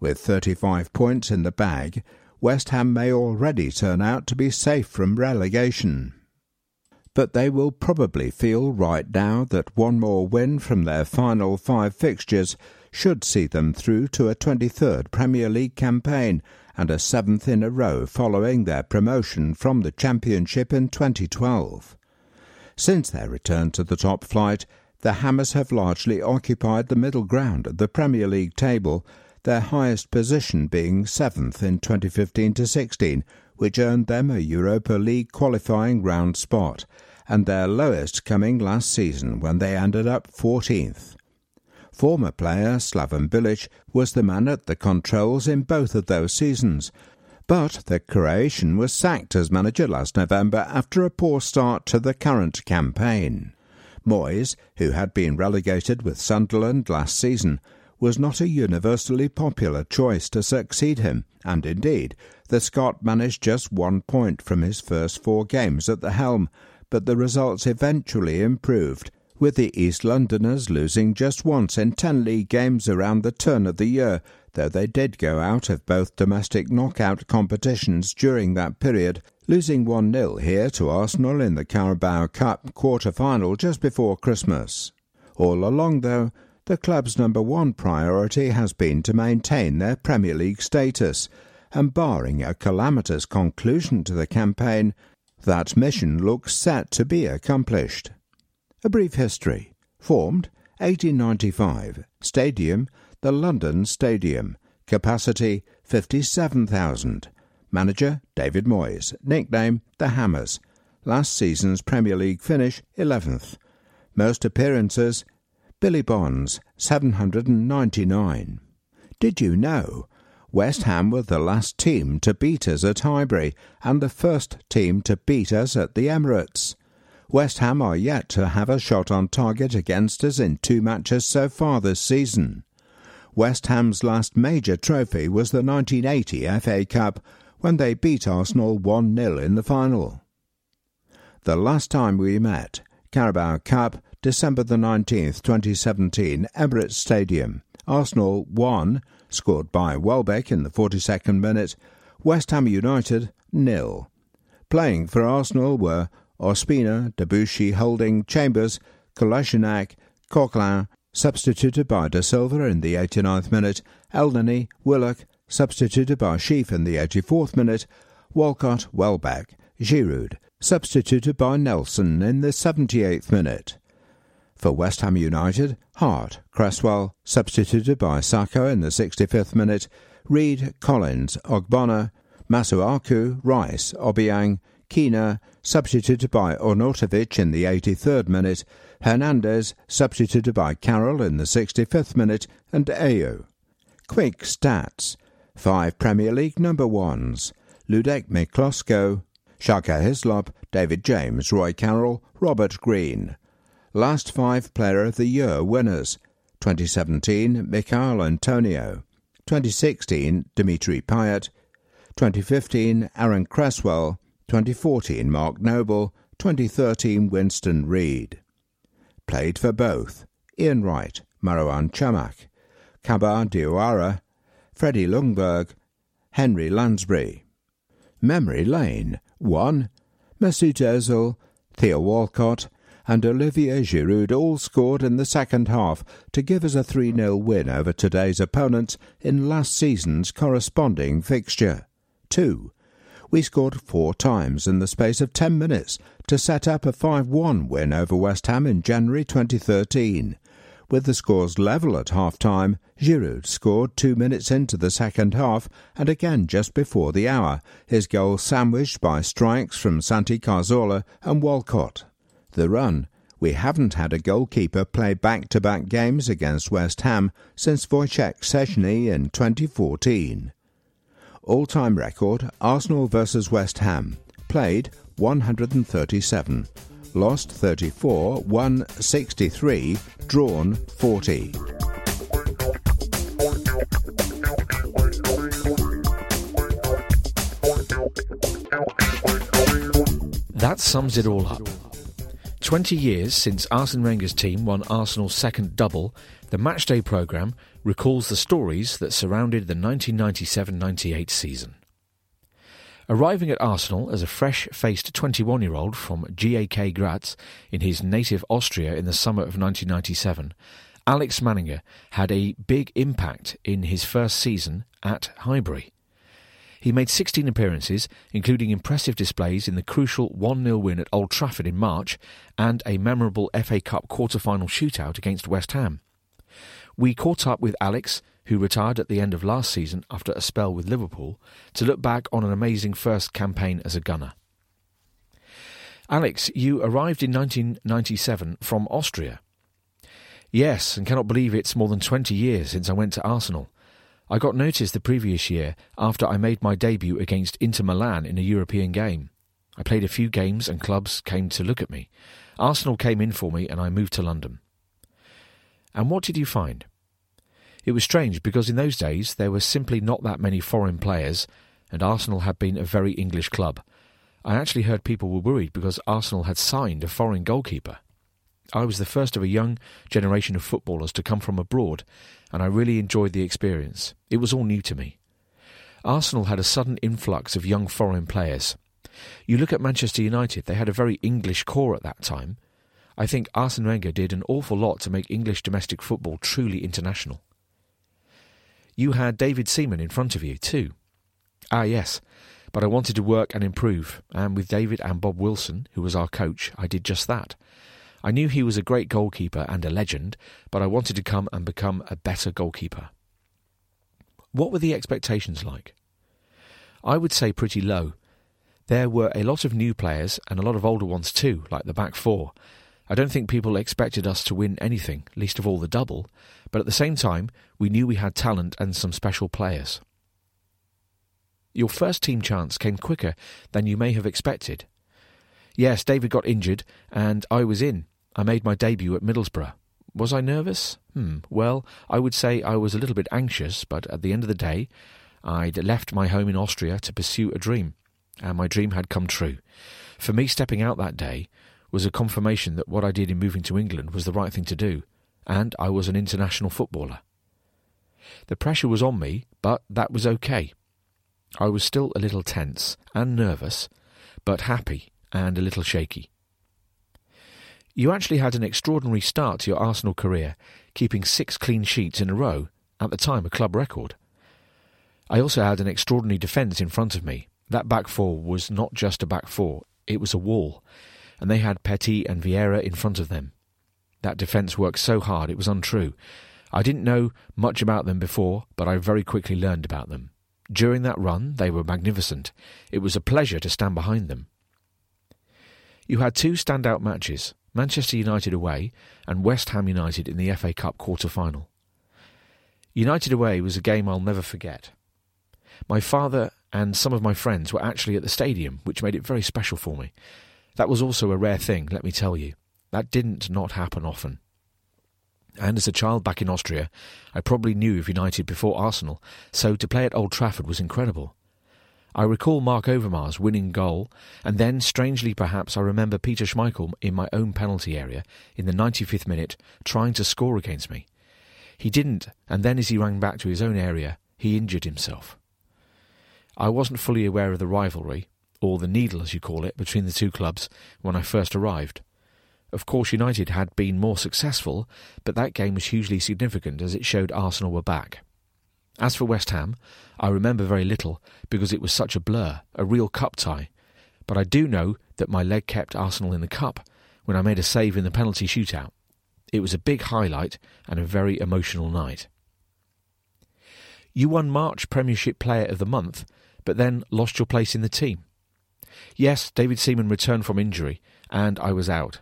Speaker 4: With 35 points in the bag, West Ham may already turn out to be safe from relegation. But they will probably feel right now that one more win from their final five fixtures should see them through to a 23rd Premier League campaign and a seventh in a row following their promotion from the Championship in 2012. Since their return to the top flight, the Hammers have largely occupied the middle ground of the Premier League table their highest position being seventh in 2015 to 16, which earned them a Europa League qualifying round spot, and their lowest coming last season when they ended up 14th. Former player Slaven Bilic was the man at the controls in both of those seasons, but the Croatian was sacked as manager last November after a poor start to the current campaign. Moyes, who had been relegated with Sunderland last season, was not a universally popular choice to succeed him, and indeed, the Scot managed just one point from his first four games at the helm, but the results eventually improved, with the East Londoners losing just once in ten league games around the turn of the year, though they did go out of both domestic knockout competitions during that period, losing 1 0 here to Arsenal in the Carabao Cup quarter final just before Christmas. All along, though, the club's number one priority has been to maintain their Premier League status, and barring a calamitous conclusion to the campaign, that mission looks set to be accomplished. A brief history. Formed 1895. Stadium the London Stadium. Capacity 57,000. Manager David Moyes. Nickname The Hammers. Last season's Premier League finish 11th. Most appearances Billy Bonds, 799. Did you know? West Ham were the last team to beat us at Highbury and the first team to beat us at the Emirates. West Ham are yet to have a shot on target against us in two matches so far this season. West Ham's last major trophy was the 1980 FA Cup when they beat Arsenal 1 0 in the final. The last time we met, Carabao Cup, December the 19th, 2017, Emirates Stadium. Arsenal 1, scored by Welbeck in the 42nd minute. West Ham United nil. Playing for Arsenal were Ospina, Debuchy, Holding, Chambers, Kolasinac, Coquelin, substituted by Da Silva in the 89th minute, Elneny, Willock, substituted by Sheaf in the 84th minute, Walcott, Welbeck, Giroud, substituted by Nelson in the 78th minute. For West Ham United, Hart, Cresswell, substituted by Sakho in the 65th minute, Reid, Collins, Ogbonna, Masuaku, Rice, Obiang, Quina, substituted by Arnautovic in the 83rd minute, Hernandez, substituted by Carroll in the 65th minute, and Ayew. Quick stats. Five Premier League number ones. Ludek Miklosko, Shaka Hislop, David James, Roy Carroll, Robert Green. Last five Player of the Year winners 2017 Michail Antonio, 2016 Dimitri Payet, 2015 Aaron Cresswell, 2014 Mark Noble, 2013 Winston Reid. Played for both Ian Wright, Marouane Chamakh, Kaba Diawara, Freddie Ljungberg, Henri Lansbury. Memory Lane 1. Mesut Ozil, Theo Walcott, and Olivier Giroud all scored in the second half to give us a 3 0 win over today's opponents in last season's corresponding fixture. 2. We scored four times in the space of 10 minutes to set up a 5 1 win over West Ham in January 2013. With the scores level at half time, Giroud scored two minutes into the second half and again just before the hour, his goal sandwiched by strikes from Santi Cazorla and Walcott. The run. We haven't had a goalkeeper play back to back games against West Ham since Wojciech Szczesny in 2014. All time record Arsenal vs West Ham. Played 137 lost 34, won 63, drawn 40.
Speaker 5: That sums it all up. 20 years since Arsene Wenger's team won Arsenal's second double, the Matchday programme recalls the stories that surrounded the 1997 98 season. Arriving at Arsenal as a fresh faced 21 year old from GAK Graz in his native Austria in the summer of 1997, Alex Manninger had a big impact in his first season at Highbury. He made 16 appearances, including impressive displays in the crucial 1 0 win at Old Trafford in March and a memorable FA Cup quarter final shootout against West Ham. We caught up with Alex who retired at the end of last season after a spell with Liverpool, to look back on an amazing first campaign as a gunner. Alex, you arrived in 1997 from Austria. Yes, and cannot believe it's more than 20 years since I went to Arsenal. I got noticed the previous year after I made my debut against Inter Milan in a European game. I played a few games and clubs came to look at me. Arsenal came in for me and I moved to London. And what did you find? It was strange because in those days there were simply not that many foreign players, and Arsenal had been a very English club. I actually heard people were worried because Arsenal had signed a foreign goalkeeper. I was the first of a young generation of footballers to come from abroad, and I really enjoyed the experience. It was all new to me. Arsenal had a sudden influx of young foreign players. You look at Manchester United, they had a very English core at that time. I think Arsene Wenger did an awful lot to make English domestic football truly international. You had David Seaman in front of you, too. Ah, yes, but I wanted to work and improve, and with David and Bob Wilson, who was our coach, I did just that. I knew he was a great goalkeeper and a legend, but I wanted to come and become a better goalkeeper. What were the expectations like? I would say pretty low. There were a lot of new players and a lot of older ones too, like the back four, I don't think people expected us to win anything, least of all the double, but at the same time, we knew we had talent and some special players. Your first team chance came quicker than you may have expected. Yes, David got injured, and I was in. I made my debut at Middlesbrough. Was I nervous? Hmm. Well, I would say I was a little bit anxious, but at the end of the day, I'd left my home in Austria to pursue a dream, and my dream had come true. For me, stepping out that day was a confirmation that what I did in moving to England was the right thing to do, and I was an international footballer. The pressure was on me, but that was okay. I was still a little tense and nervous, but happy and a little shaky. You actually had an extraordinary start to your Arsenal career, keeping six clean sheets in a row, at the time a club record. I also had an extraordinary defence in front of me. That back four was not just a back four, it was a wall, and they had Petit and Vieira in front of them. That defence worked so hard it was untrue. I didn't know much about them before, but I very quickly learned about them. During that run, they were magnificent. It was a pleasure to stand behind them. You had two standout matches Manchester United away and West Ham United in the FA Cup quarter final. United away was a game I'll never forget. My father and some of my friends were actually at the stadium, which made it very special for me. That was also a rare thing, let me tell you. That didn't not happen often. And as a child back in Austria, I probably knew of United before Arsenal, so to play at Old Trafford was incredible. I recall Mark Overmars winning goal, and then, strangely perhaps, I remember Peter Schmeichel in my own penalty area in the 95th minute trying to score against me. He didn't, and then as he ran back to his own area, he injured himself. I wasn't fully aware of the rivalry, or the needle as you call it, between the two clubs when I first arrived. Of course, United had been more successful, but that game was hugely significant as it showed Arsenal were back. As for West Ham, I remember very little because it was such a blur, a real cup tie. But I do know that my leg kept Arsenal in the cup when I made a save in the penalty shootout. It was a big highlight and a very emotional night. You won March Premiership Player of the Month, but then lost your place in the team. Yes, David Seaman returned from injury, and I was out.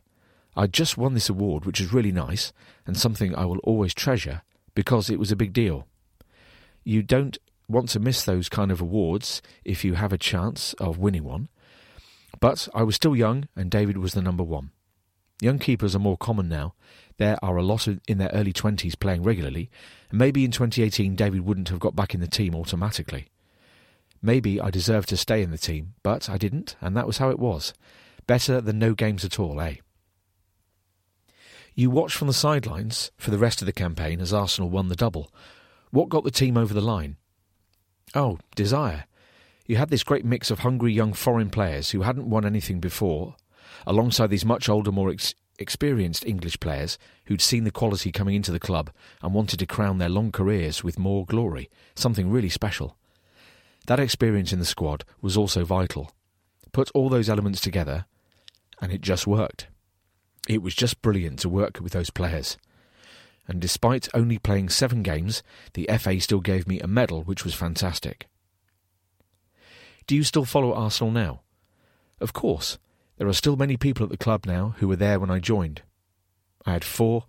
Speaker 5: I just won this award, which is really nice, and something I will always treasure, because it was a big deal. You don't want to miss those kind of awards if you have a chance of winning one. But I was still young, and David was the number one. Young keepers are more common now. There are a lot of, in their early 20s playing regularly, and maybe in 2018 David wouldn't have got back in the team automatically. Maybe I deserved to stay in the team, but I didn't, and that was how it was. Better than no games at all, eh? You watched from the sidelines for the rest of the campaign as Arsenal won the double. What got the team over the line? Oh, desire. You had this great mix of hungry young foreign players who hadn't won anything before, alongside these much older, more ex- experienced English players who'd seen the quality coming into the club and wanted to crown their long careers with more glory, something really special. That experience in the squad was also vital. Put all those elements together, and it just worked. It was just brilliant to work with those players. And despite only playing seven games, the FA still gave me a medal, which was fantastic. Do you still follow Arsenal now? Of course. There are still many people at the club now who were there when I joined. I had four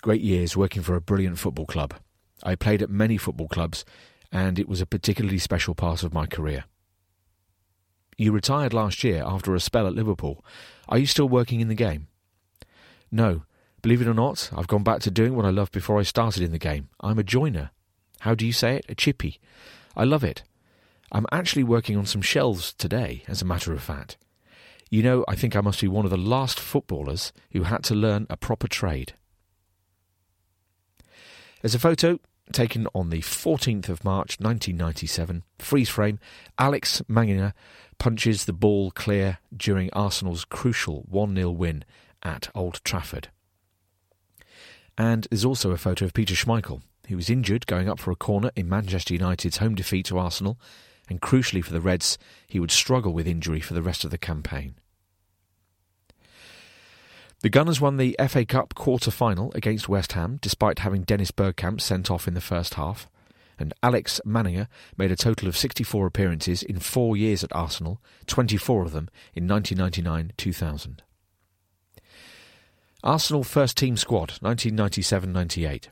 Speaker 5: great years working for a brilliant football club. I played at many football clubs and it was a particularly special part of my career. You retired last year after a spell at Liverpool. Are you still working in the game? No. Believe it or not, I've gone back to doing what I loved before I started in the game. I'm a joiner. How do you say it? A chippy. I love it. I'm actually working on some shelves today, as a matter of fact. You know, I think I must be one of the last footballers who had to learn a proper trade. As a photo, taken on the 14th of March 1997. Freeze frame. Alex Manninger punches the ball clear during Arsenal's crucial 1 0 win at Old Trafford. And there's also a photo of Peter Schmeichel, who was injured going up for a corner in Manchester United's home defeat to Arsenal, and crucially for the Reds, he would struggle with injury for the rest of the campaign. The Gunners won the FA Cup quarter final against West Ham despite having Dennis Bergkamp sent off in the first half. And Alex Manninger made a total of 64 appearances in four years at Arsenal, 24 of them in 1999 2000. Arsenal first team squad, 1997 98.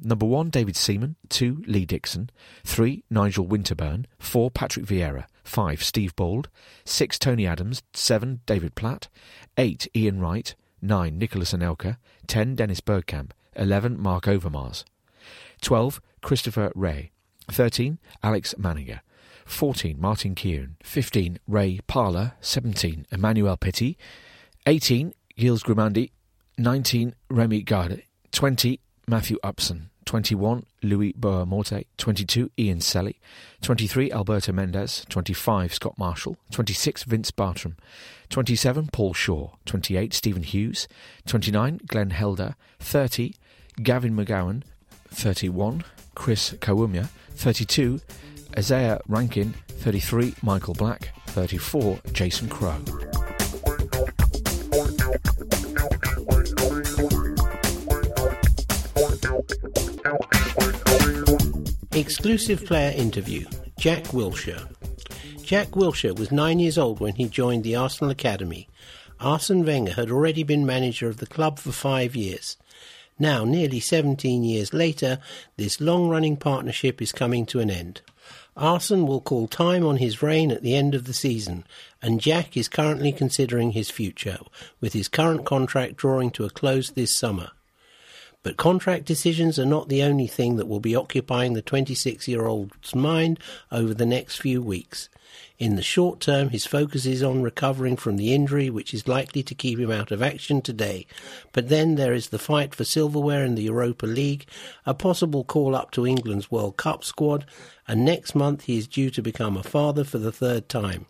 Speaker 5: Number 1, David Seaman. 2, Lee Dixon. 3, Nigel Winterburn. 4, Patrick Vieira. 5, Steve Bould. 6, Tony Adams. 7, David Platt. 8, Ian Wright. 9. Nicolas Anelka 10. Dennis Bergkamp 11. Mark Overmars 12. Christopher Wreh. 13. Alex Manninger 14. Martin Keown 15. Ray Parlour 17. Emmanuel Petit 18. Gilles Grimandi 19. Remi Garde 20. Matthew Upson 21. Louis Boa-Morte 22. Ian Selley 23. Alberto Mendez. 25. Scott Marshall 26. Vince Bartram 27. Paul Shaw 28. Stephen Hughes 29. Glenn Helder 30. Gavin McGowan 31. Chris Kiwomya 32. Isaiah Rankin 33. Michael Black 34. Jason Crowe
Speaker 6: Exclusive player interview Jack Wilshere. Jack Wilshere was nine years old when he joined the Arsenal Academy. Arsene Wenger had already been manager of the club for five years. Now, nearly 17 years later, this long running partnership is coming to an end. Arsene will call time on his reign at the end of the season, and Jack is currently considering his future, with his current contract drawing to a close this summer. But contract decisions are not the only thing that will be occupying the 26 year old's mind over the next few weeks. In the short term, his focus is on recovering from the injury, which is likely to keep him out of action today. But then there is the fight for silverware in the Europa League, a possible call up to England's World Cup squad, and next month he is due to become a father for the third time.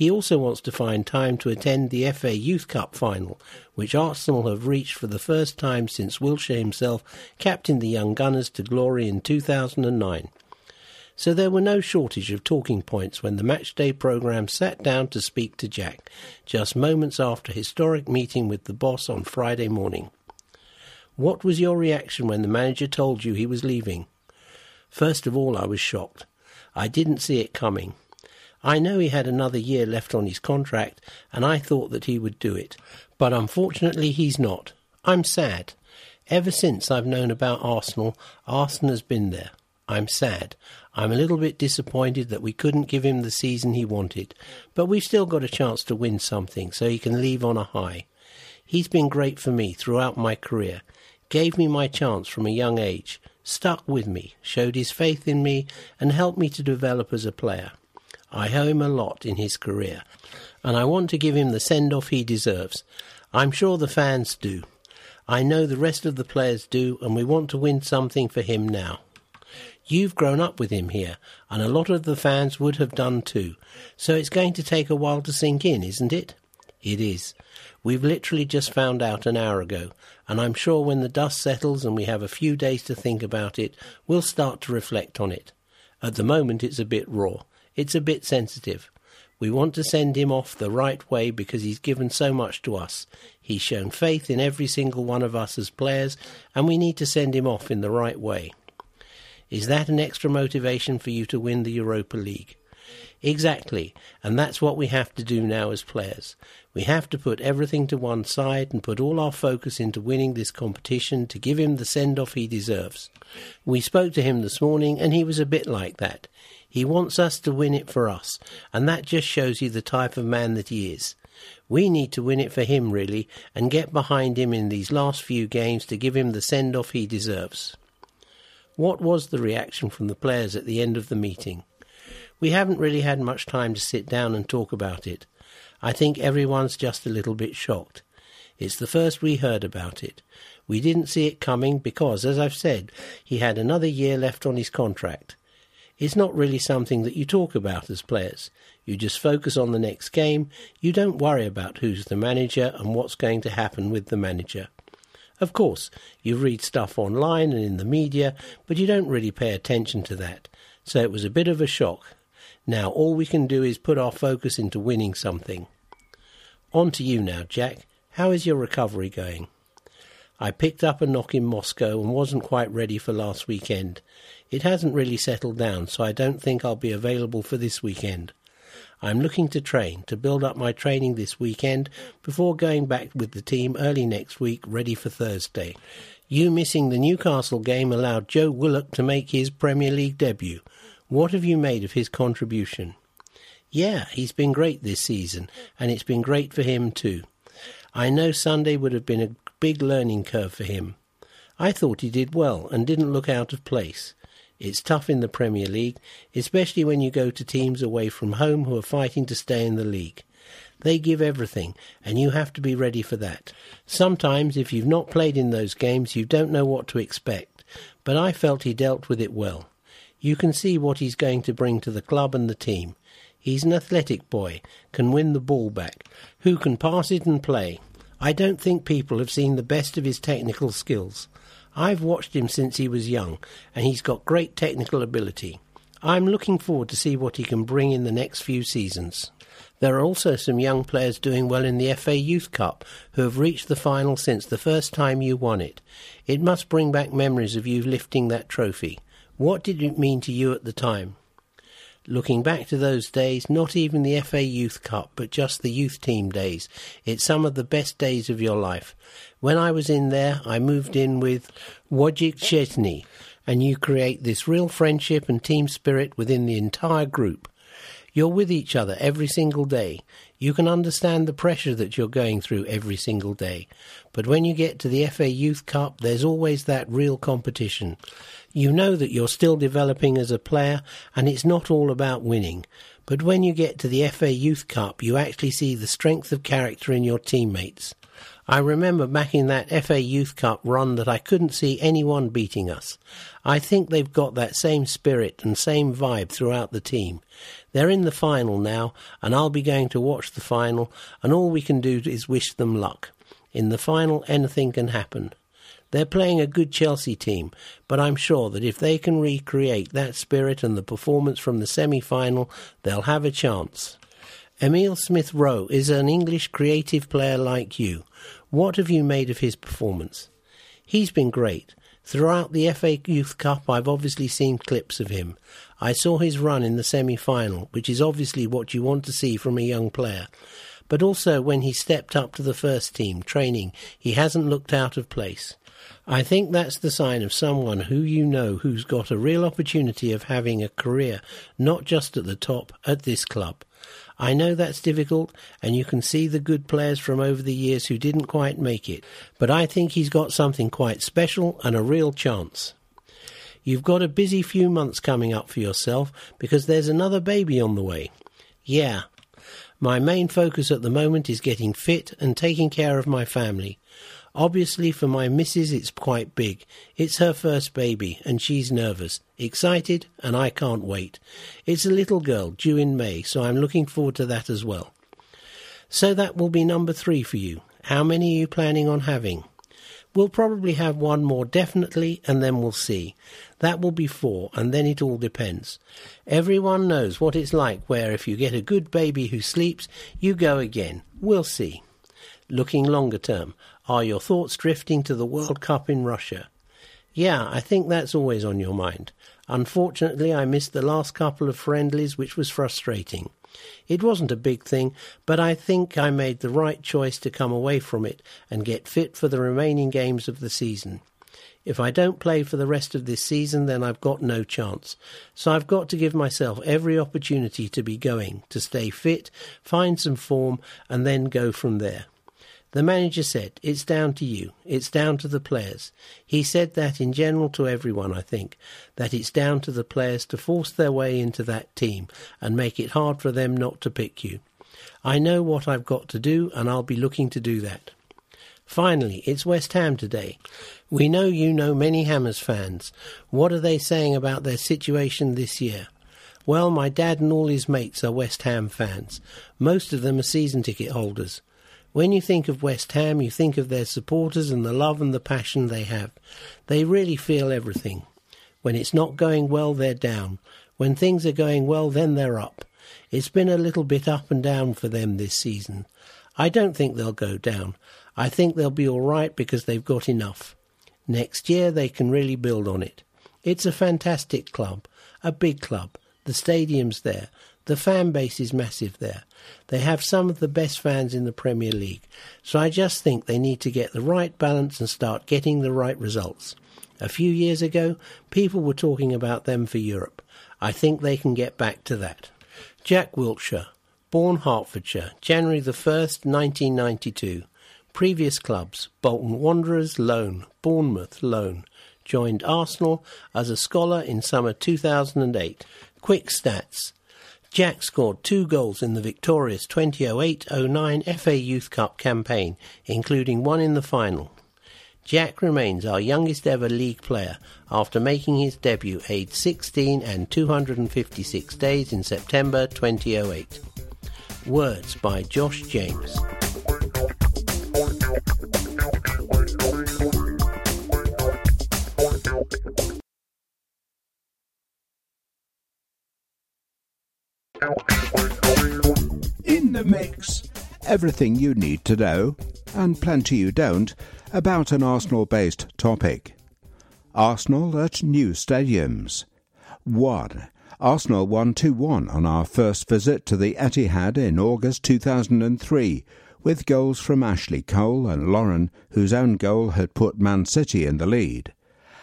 Speaker 6: He also wants to find time to attend the FA Youth Cup final, which Arsenal have reached for the first time since Wilshere himself captained the young Gunners to glory in 2009. So there were no shortage of talking points when the matchday programme sat down to speak to Jack, just moments after historic meeting with the boss on Friday morning. What was your reaction when the manager told you he was leaving? First of all, I was shocked. I didn't see it coming. I know he had another year left on his contract, and I thought that he would do it. But unfortunately, he's not. I'm sad. Ever since I've known about Arsenal, Arsenal has been there. I'm sad. I'm a little bit disappointed that we couldn't give him the season he wanted, but we've still got a chance to win something so he can leave on a high. He's been great for me throughout my career, gave me my chance from a young age, stuck with me, showed his faith in me, and helped me to develop as a player. I owe him a lot in his career, and I want to give him the send off he deserves. I'm sure the fans do. I know the rest of the players do, and we want to win something for him now. You've grown up with him here, and a lot of the fans would have done too, so it's going to take a while to sink in, isn't it? It is. We've literally just found out an hour ago, and I'm sure when the dust settles and we have a few days to think about it, we'll start to reflect on it. At the moment, it's a bit raw. It's a bit sensitive. We want to send him off the right way because he's given so much to us. He's shown faith in every single one of us as players, and we need to send him off in the right way. Is that an extra motivation for you to win the Europa League? Exactly, and that's what we have to do now as players. We have to put everything to one side and put all our focus into winning this competition to give him the send off he deserves. We spoke to him this morning and he was a bit like that. He wants us to win it for us, and that just shows you the type of man that he is. We need to win it for him, really, and get behind him in these last few games to give him the send off he deserves. What was the reaction from the players at the end of the meeting? We haven't really had much time to sit down and talk about it. I think everyone's just a little bit shocked. It's the first we heard about it. We didn't see it coming because, as I've said, he had another year left on his contract. It's not really something that you talk about as players. You just focus on the next game. You don't worry about who's the manager and what's going to happen with the manager. Of course, you read stuff online and in the media, but you don't really pay attention to that. So it was a bit of a shock. Now all we can do is put our focus into winning something. On to you now, Jack. How is your recovery going? I picked up a knock in Moscow and wasn't quite ready for last weekend. It hasn't really settled down, so I don't think I'll be available for this weekend. I'm looking to train, to build up my training this weekend before going back with the team early next week, ready for Thursday. You missing the Newcastle game allowed Joe Willock to make his Premier League debut. What have you made of his contribution? Yeah, he's been great this season, and it's been great for him too. I know Sunday would have been a big learning curve for him. I thought he did well and didn't look out of place. It's tough in the Premier League, especially when you go to teams away from home who are fighting to stay in the league. They give everything, and you have to be ready for that. Sometimes, if you've not played in those games, you don't know what to expect, but I felt he dealt with it well. You can see what he's going to bring to the club and the team. He's an athletic boy, can win the ball back, who can pass it and play. I don't think people have seen the best of his technical skills. I've watched him since he was young, and he's got great technical ability. I'm looking forward to see what he can bring in the next few seasons. There are also some young players doing well in the FA Youth Cup who have reached the final since the first time you won it. It must bring back memories of you lifting that trophy. What did it mean to you at the time? Looking back to those days, not even the FA Youth Cup, but just the youth team days, it's some of the best days of your life. When I was in there, I moved in with Wojciech Szczesny, and you create this real friendship and team spirit within the entire group. You're with each other every single day. You can understand the pressure that you're going through every single day. But when you get to the FA Youth Cup, there's always that real competition. You know that you're still developing as a player and it's not all about winning. But when you get to the FA Youth Cup, you actually see the strength of character in your teammates. I remember back in that FA Youth Cup run that I couldn't see anyone beating us. I think they've got that same spirit and same vibe throughout the team. They're in the final now, and I'll be going to watch the final, and all we can do is wish them luck. In the final, anything can happen. They're playing a good Chelsea team, but I'm sure that if they can recreate that spirit and the performance from the semi final, they'll have a chance. Emile Smith Rowe is an English creative player like you. What have you made of his performance? He's been great. Throughout the FA Youth Cup, I've obviously seen clips of him. I saw his run in the semi final, which is obviously what you want to see from a young player. But also when he stepped up to the first team training, he hasn't looked out of place. I think that's the sign of someone who you know who's got a real opportunity of having a career, not just at the top, at this club. I know that's difficult, and you can see the good players from over the years who didn't quite make it, but I think he's got something quite special and a real chance. You've got a busy few months coming up for yourself because there's another baby on the way. Yeah. My main focus at the moment is getting fit and taking care of my family. Obviously, for my missus, it's quite big. It's her first baby, and she's nervous, excited, and I can't wait. It's a little girl due in May, so I'm looking forward to that as well. So that will be number three for you. How many are you planning on having? We'll probably have one more definitely, and then we'll see. That will be four, and then it all depends. Everyone knows what it's like where if you get a good baby who sleeps, you go again. We'll see. Looking longer term, are your thoughts drifting to the World Cup in Russia? Yeah, I think that's always on your mind. Unfortunately, I missed the last couple of friendlies, which was frustrating. It wasn't a big thing, but I think I made the right choice to come away from it and get fit for the remaining games of the season. If I don't play for the rest of this season, then I've got no chance. So I've got to give myself every opportunity to be going, to stay fit, find some form, and then go from there. The manager said, It's down to you. It's down to the players. He said that in general to everyone, I think, that it's down to the players to force their way into that team and make it hard for them not to pick you. I know what I've got to do, and I'll be looking to do that. Finally, it's West Ham today. We know you know many Hammers fans. What are they saying about their situation this year? Well, my dad and all his mates are West Ham fans. Most of them are season ticket holders. When you think of West Ham, you think of their supporters and the love and the passion they have. They really feel everything. When it's not going well, they're down. When things are going well, then they're up. It's been a little bit up and down for them this season. I don't think they'll go down. I think they'll be all right because they've got enough. Next year, they can really build on it. It's a fantastic club, a big club. The stadium's there. The fan base is massive there. They have some of the best fans in the Premier League. So I just think they need to get the right balance and start getting the right results. A few years ago, people were talking about them for Europe. I think they can get back to that. Jack Wilshere, born Hertfordshire, January the 1st, 1992. Previous clubs Bolton Wanderers, loan, Bournemouth, loan. Joined Arsenal as a scholar in summer 2008. Quick stats Jack scored two goals in the victorious 2008-09 FA Youth Cup campaign, including one in the final. Jack remains our youngest ever league player after making his debut aged 16 and 256 days in September 2008. Words by Josh James.
Speaker 4: In the mix. Everything you need to know, and plenty you don't, about an Arsenal based topic. Arsenal at new stadiums. 1. Arsenal won 2 1 on our first visit to the Etihad in August 2003, with goals from Ashley Cole and Lauren, whose own goal had put Man City in the lead.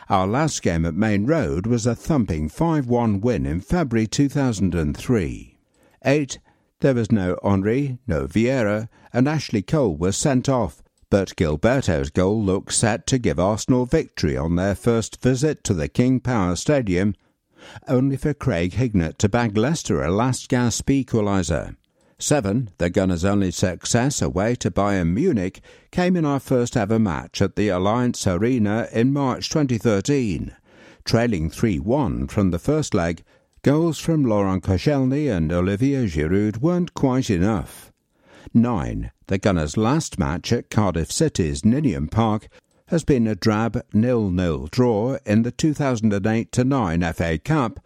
Speaker 4: Our last game at Maine Road was a thumping 5 1 win in February 2003. 8. There was no Henry, no Vieira, and Ashley Cole was sent off, but Gilberto's goal looked set to give Arsenal victory on their first visit to the King Power Stadium, only for Craig Hignett to bag Leicester a last gasp equaliser. 7. The Gunners' only success away to Bayern Munich came in our first ever match at the Allianz Arena in March 2013. Trailing 3 1 from the first leg, goals from Laurent Koscielny and Olivier Giroud weren't quite enough. 9. The Gunners' last match at Cardiff City's Ninian Park has been a drab nil-nil draw in the 2008-9 FA Cup,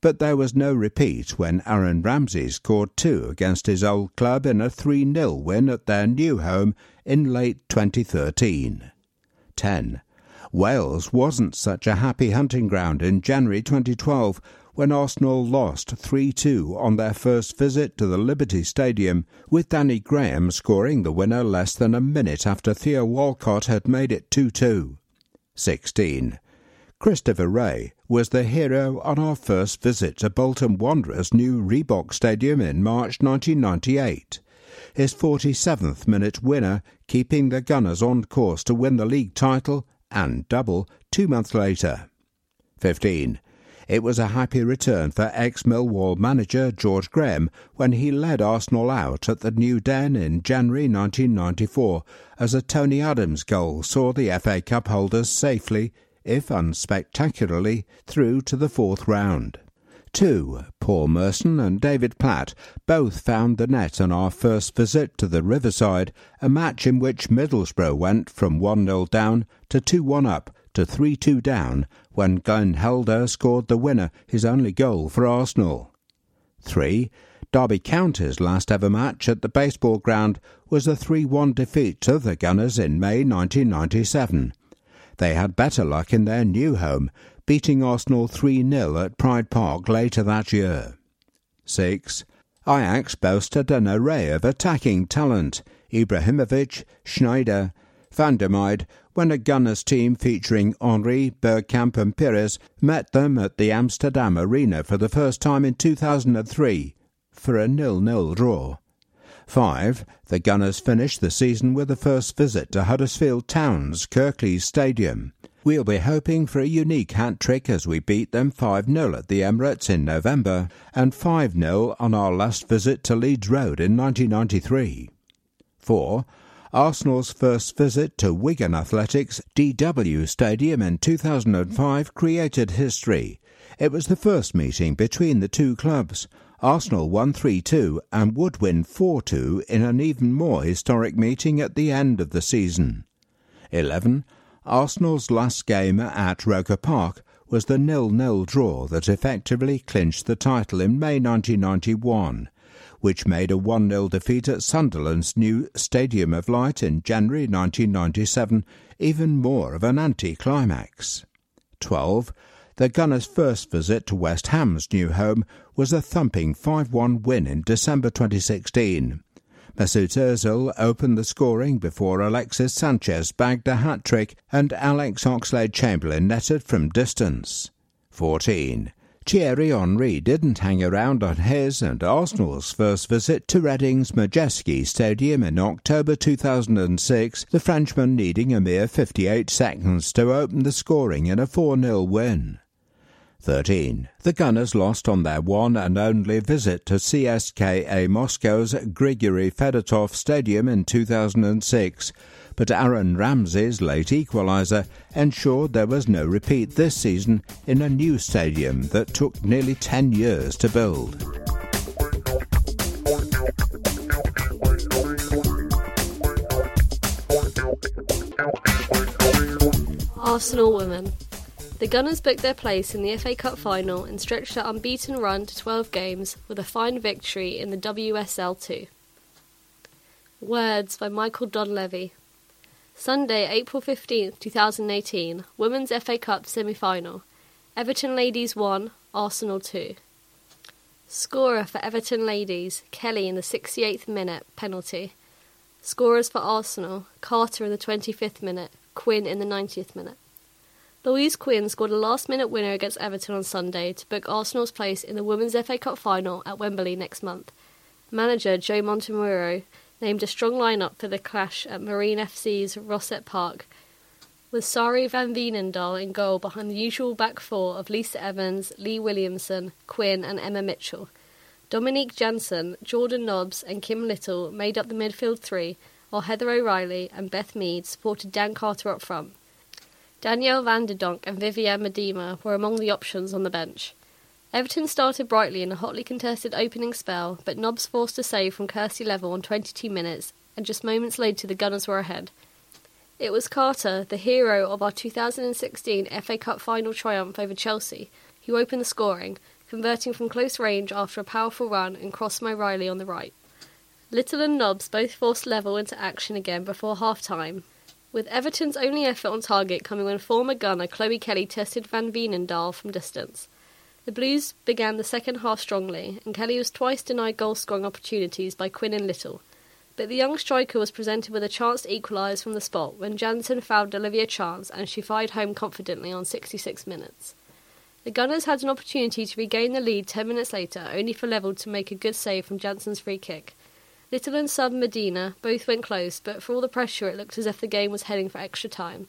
Speaker 4: but there was no repeat when Aaron Ramsey scored two against his old club in a 3-0 win at their new home in late 2013. 10. Wales wasn't such a happy hunting ground in January 2012 when Arsenal lost 3 2 on their first visit to the Liberty Stadium, with Danny Graham scoring the winner less than a minute after Theo Walcott had made it 2 2. 16. Christopher Wreh was the hero on our first visit to Bolton Wanderers' new Reebok Stadium in March 1998. His 47th minute winner, keeping the Gunners on course to win the league title and double two months later. 15. It was a happy return for ex Millwall manager George Graham when he led Arsenal out at the New Den in January 1994 as a Tony Adams goal saw the FA Cup holders safely, if unspectacularly, through to the fourth round. 2. Paul Merson and David Platt both found the net on our first visit to the Riverside, a match in which Middlesbrough went from 1 0 down to 2 1 up to 3 2 down when Glenn Helder scored the winner, his only goal for Arsenal. 3. Derby County's last ever match at the baseball ground was a 3 1 defeat to the Gunners in May 1997. They had better luck in their new home, beating Arsenal 3 0 at Pride Park later that year. 6. Ajax boasted an array of attacking talent Ibrahimovic, Schneider, Van der Meijde when a Gunners team featuring Henry, Bergkamp and Pires met them at the Amsterdam Arena for the first time in 2003 for a nil-nil draw. 5. The Gunners finished the season with a first visit to Huddersfield Town's Kirklees Stadium. We'll be hoping for a unique hat trick as we beat them 5 0 at the Emirates in November and 5 0 on our last visit to Leeds Road in 1993. 4. Arsenal's first visit to Wigan Athletics DW Stadium in 2005 created history. It was the first meeting between the two clubs. Arsenal won 3 2 and would win 4 2 in an even more historic meeting at the end of the season. 11. Arsenal's last game at Roker Park was the nil-nil draw that effectively clinched the title in May 1991 which made a 1 0 defeat at Sunderland's new Stadium of Light in January 1997 even more of an anticlimax. 12. The Gunners' first visit to West Ham's new home was a thumping 5 1 win in December 2016. Mesut Ozil opened the scoring before Alexis Sanchez bagged a hat trick and Alex Oxlade Chamberlain netted from distance. 14. Thierry Henry didn't hang around on his and Arsenal's first visit to Reading's Madejski Stadium in October 2006, the Frenchman needing a mere 58 seconds to open the scoring in a 4 0 win. 13. The Gunners lost on their one and only visit to CSKA Moscow's Grigory Fedotov Stadium in 2006 but Aaron Ramsey's late equaliser ensured there was no repeat this season in a new stadium that took nearly 10 years to build.
Speaker 2: Arsenal women. The Gunners booked their place in the FA Cup final and stretched their unbeaten run to 12 games with a fine victory in the WSL 2. Words by Michael Donlevy. Sunday, April 15, 2018, Women's FA Cup semi final. Everton Ladies 1, Arsenal 2. Scorer for Everton Ladies, Kelly in the 68th minute, penalty. Scorers for Arsenal, Carter in the 25th minute, Quinn in the 90th minute. Louise Quinn scored a last minute winner against Everton on Sunday to book Arsenal's place in the Women's FA Cup final at Wembley next month. Manager Joe Montemurro named a strong lineup for the clash at Marine FC's Rossett Park, with Sari van Veenendaal in goal behind the usual back four of Lisa Evans, Leah Williamson, Quinn, and Emma Mitchell. Dominique Janssen, Jordan Nobbs, and Kim Little made up the midfield three, while Heather O'Reilly and Beth Mead supported Dan Carter up front. Danielle van de Donk and Vivianne Miedema were among the options on the bench. Everton started brightly in a hotly contested opening spell, but Nobbs forced a save from Kirstie Levell on 22 minutes, and just moments later the Gunners were ahead. It was Carter, the hero of our 2016 FA Cup final triumph over Chelsea, who opened the scoring, converting from close range after a powerful run and crossed O'Reilly on the right. Little and Nobbs both forced Levell into action again before half time, with Everton's only effort on target coming when former gunner Chloe Kelly tested Van Veenendaal from distance. The Blues began the second half strongly, and Kelly was twice denied goal scoring opportunities by Quinn and Little. But the young striker was presented with a chance to equalise from the spot when Janssen fouled Olivia Chance and she fired home confidently on 66 minutes. The Gunners had an opportunity to regain the lead 10 minutes later, only for Levell to make a good save from Janssen's free kick. Little and sub Miedema both went close, but for all the pressure, it looked as if the game was heading for extra time.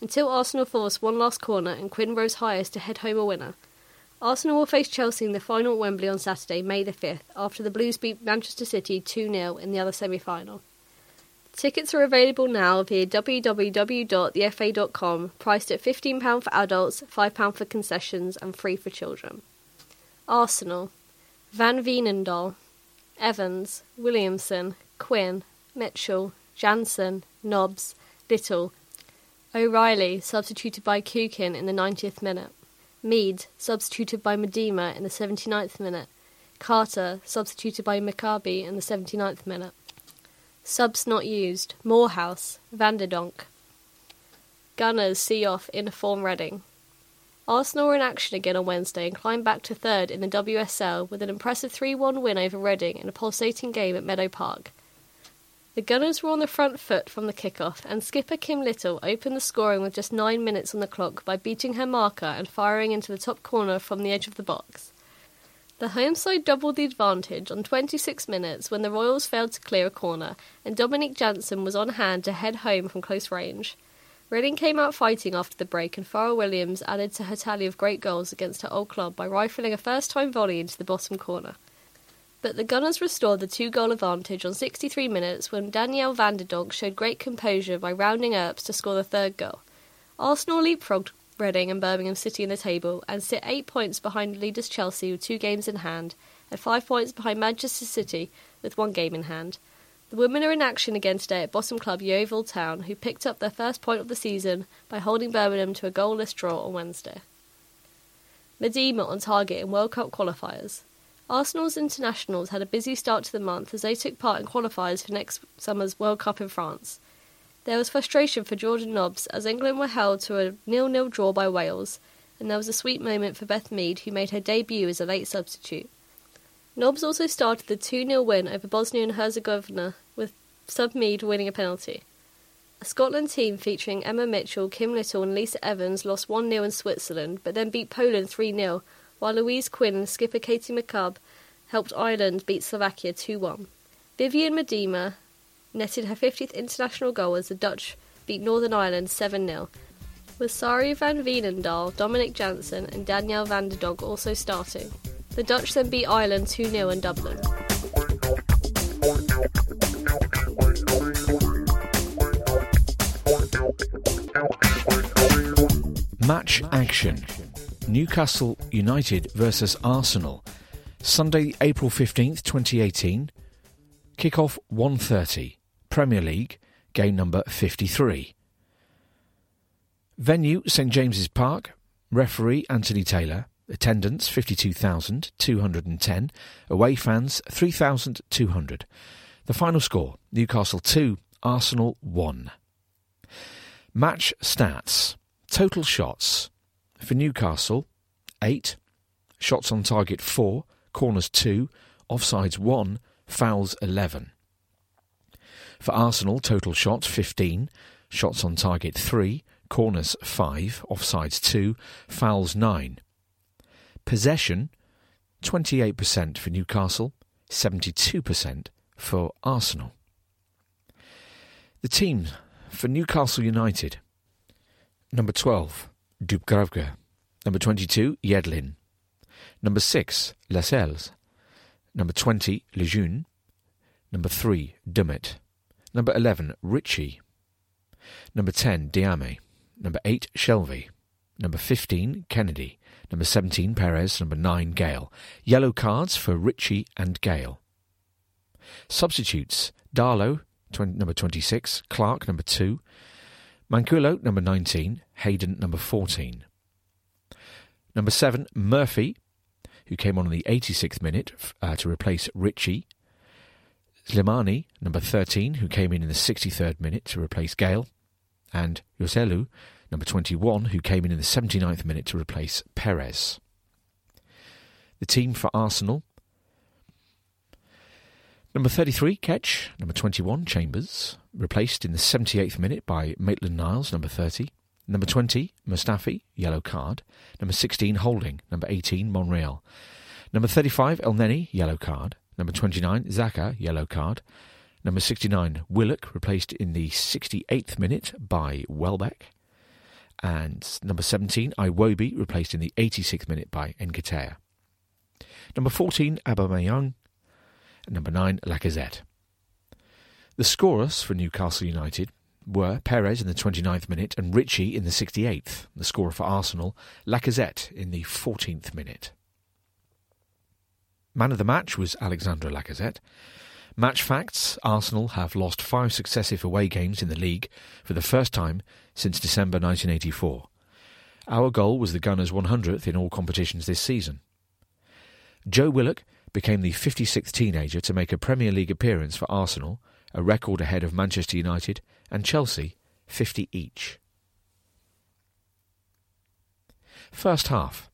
Speaker 2: Until Arsenal forced one last corner and Quinn rose highest to head home a winner. Arsenal will face Chelsea in the final at Wembley on Saturday, May the 5th, after the Blues beat Manchester City 2 0 in the other semi final. Tickets are available now via www.thefa.com, priced at £15 for adults, £5 for concessions, and free for children. Arsenal Van Veenendaal, Evans, Williamson, Quinn, Mitchell, Janssen, Nobbs, Little, O'Reilly, substituted by Kukin in the 90th minute. Mead, substituted by Miedema in the 79th minute. Carter, substituted by McCabe in the 79th minute. Subs not used. Moorhouse, Vanderdonk. Gunners see off in a form Reading. Arsenal were in action again on Wednesday and climbed back to third in the WSL with an impressive 3 1 win over Reading in a pulsating game at Meadow Park. The Gunners were on the front foot from the kickoff, and skipper Kim Little opened the scoring with just nine minutes on the clock by beating her marker and firing into the top corner from the edge of the box. The home side doubled the advantage on 26 minutes when the Royals failed to clear a corner, and Dominique Janssen was on hand to head home from close range. Reading came out fighting after the break, and Farrell Williams added to her tally of great goals against her old club by rifling a first time volley into the bottom corner. But the Gunners restored the two goal advantage on 63 minutes when Danielle van de Donk showed great composure by rounding Earps to score the third goal. Arsenal leapfrogged Reading and Birmingham City in the table and sit eight points behind leaders Chelsea with two games in hand, and five points behind Manchester City with one game in hand. The women are in action again today at bottom club Yeovil Town, who picked up their first point of the season by holding Birmingham to a goalless draw on Wednesday. Miedema on target in World Cup qualifiers. Arsenal's internationals had a busy start to the month as they took part in qualifiers for next summer's World Cup in France. There was frustration for Jordan Nobbs as England were held to a nil-nil draw by Wales, and there was a sweet moment for Beth Mead, who made her debut as a late substitute. Nobbs also started the 2-0 win over Bosnia and Herzegovina, with sub Mead winning a penalty. A Scotland team featuring Emma Mitchell, Kim Little, and Lisa Evans lost 1 0 in Switzerland, but then beat Poland 3 0 while Louise Quinn and skipper Katie McCabe helped Ireland beat Slovakia 2 1. Vivianne Miedema netted her 50th international goal as the Dutch beat Northern Ireland 7 0, with Sari van Veenendaal, Dominique Janssen, and Danielle van de Donk also starting. The Dutch then beat Ireland 2 0 in Dublin.
Speaker 5: Match action. Newcastle United versus Arsenal. Sunday, April 15th, 2018. Kickoff 1:30. Premier League, game number 53. Venue St James's Park. Referee Anthony Taylor. Attendance 52,210. Away fans 3,200. The final score Newcastle 2, Arsenal 1. Match stats. Total shots for Newcastle, 8. Shots on target 4. Corners 2. Offsides 1. Fouls 11. For Arsenal, total shots 15. Shots on target 3. Corners 5. Offsides 2. Fouls 9. Possession 28% for Newcastle, 72% for Arsenal. The team for Newcastle United. Number 12, Dubravka. Number 22, Yedlin. Number 6, Lascelles. Number 20, Lejeune. Number 3, Dummett. Number 11, Ritchie. Number 10, Diame. Number 8, Shelvey. Number 15, Kennedy. Number 17, Perez. Number 9, Gayle. Yellow cards for Ritchie and Gayle. Substitutes, Darlow, 20, number 26, Clark, number 2, Manquillo, number 19, Hayden, number 14. Number 7, Murphy, who came on in the 86th minute uh, to replace Ritchie. Slimani, number 13, who came in in the 63rd minute to replace Gayle. And Joselu, number 21, who came in in the 79th minute to replace Perez. The team for Arsenal Number 33, Cech. Number 21, Chambers. Replaced in the 78th minute by Maitland Niles, number 30. Number 20, Mustafi, yellow card. Number 16, Holding. Number 18, Monreal. Number 35, El Elneny, yellow card. Number 29, Xhaka, yellow card. Number 69, Willock, replaced in the 68th minute by Welbeck. And number 17, Iwobi, replaced in the 86th minute by Nketiah. Number 14, Aubameyang, number 9, Lacazette. The scorers for Newcastle United were Perez in the 29th minute and Ritchie in the 68th. The scorer for Arsenal, Lacazette in the 14th minute. Man of the match was Alexandre Lacazette. Match facts Arsenal have lost five successive away games in the league for the first time since December 1984. Our goal was the Gunners' 100th in all competitions this season. Joe Willock became the 56th teenager to make a Premier League appearance for Arsenal, a record ahead of Manchester United and Chelsea, 50 each. First half.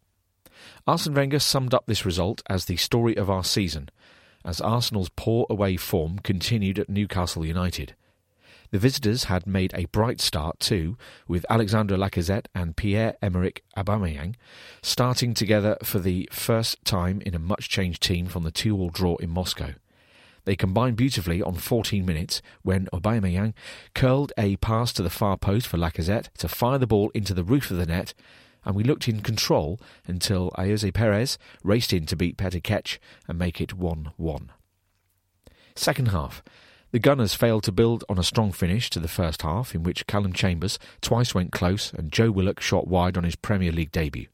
Speaker 5: Arsene Wenger summed up this result as the story of our season, as Arsenal's poor away form continued at Newcastle United. The visitors had made a bright start too, with Alexandre Lacazette and Pierre-Emerick Aubameyang starting together for the first time in a much-changed team from the two-all draw in Moscow. They combined beautifully on 14 minutes when Aubameyang curled a pass to the far post for Lacazette to fire the ball into the roof of the net, and we looked in control until Ayoze Perez raced in to beat Petr and make it 1-1. Second half. The Gunners failed to build on a strong finish to the first half, in which Calum Chambers twice went close and Joe Willock shot wide on his Premier League debut.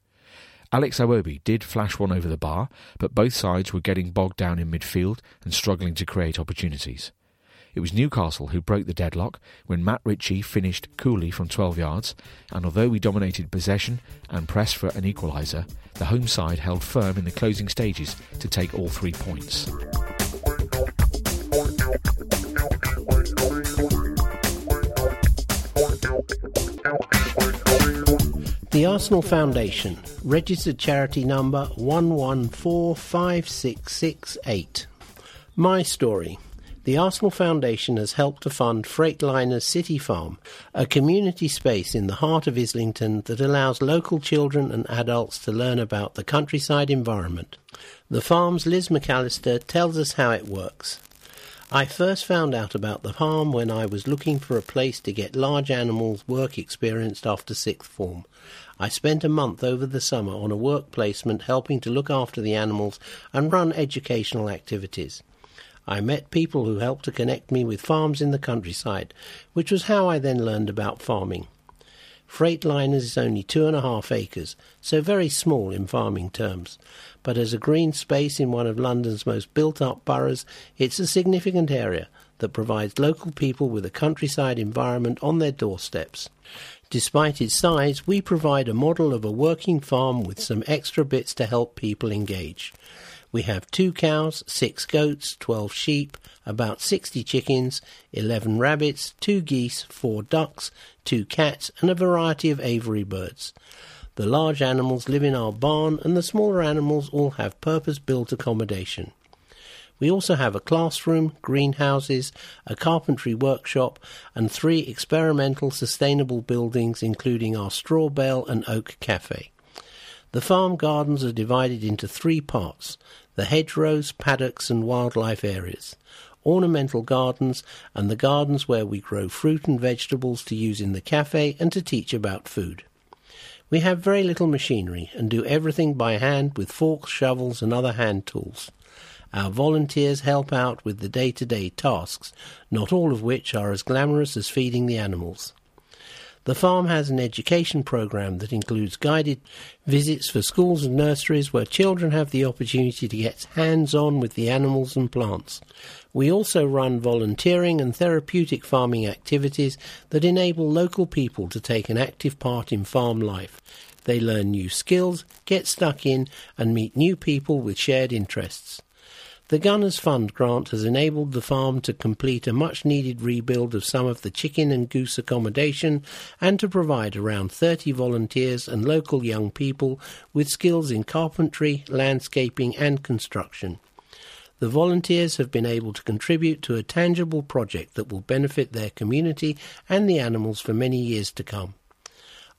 Speaker 5: Alex Iwobi did flash one over the bar, but both sides were getting bogged down in midfield and struggling to create opportunities. It was Newcastle who broke the deadlock when Matt Ritchie finished coolly from 12 yards, and although we dominated possession and pressed for an equaliser, the home side held firm in the closing stages to take all three points.
Speaker 6: The Arsenal Foundation, registered charity number 1145668. My story. The Arsenal Foundation has helped to fund Freightliner's City Farm, a community space in the heart of Islington that allows local children and adults to learn about the countryside environment. The farm's Liz McAllister tells us how it works. I first found out about the farm when I was looking for a place to get large animals work experienced after sixth form. I spent a month over the summer on a work placement helping to look after the animals and run educational activities. I met people who helped to connect me with farms in the countryside, which was how I then learned about farming. Freightliners is only two and a half acres, so very small in farming terms but as a green space in one of London's most built up boroughs, it's a significant area that provides local people with a countryside environment on their doorsteps. Despite its size, we provide a model of a working farm with some extra bits to help people engage. We have two cows, six goats, twelve sheep, about sixty chickens, eleven rabbits, two geese, four ducks, two cats, and a variety of aviary birds. The large animals live in our barn, and the smaller animals all have purpose built accommodation. We also have a classroom, greenhouses, a carpentry workshop, and three experimental sustainable buildings, including our straw bale and oak cafe. The farm gardens are divided into three parts the hedgerows, paddocks, and wildlife areas. ornamental gardens, and the gardens where we grow fruit and vegetables to use in the cafe and to teach about food. We have very little machinery and do everything by hand with forks, shovels, and other hand tools. Our volunteers help out with the day to day tasks, not all of which are as glamorous as feeding the animals. The farm has an education program that includes guided visits for schools and nurseries where children have the opportunity to get hands on with the animals and plants. We also run volunteering and therapeutic farming activities that enable local people to take an active part in farm life. They learn new skills, get stuck in, and meet new people with shared interests. The Gunners Fund grant has enabled the farm to complete a much needed rebuild of some of the chicken and goose accommodation and to provide around 30 volunteers and local young people with skills in carpentry, landscaping, and construction. The volunteers have been able to contribute to a tangible project that will benefit their community and the animals for many years to come.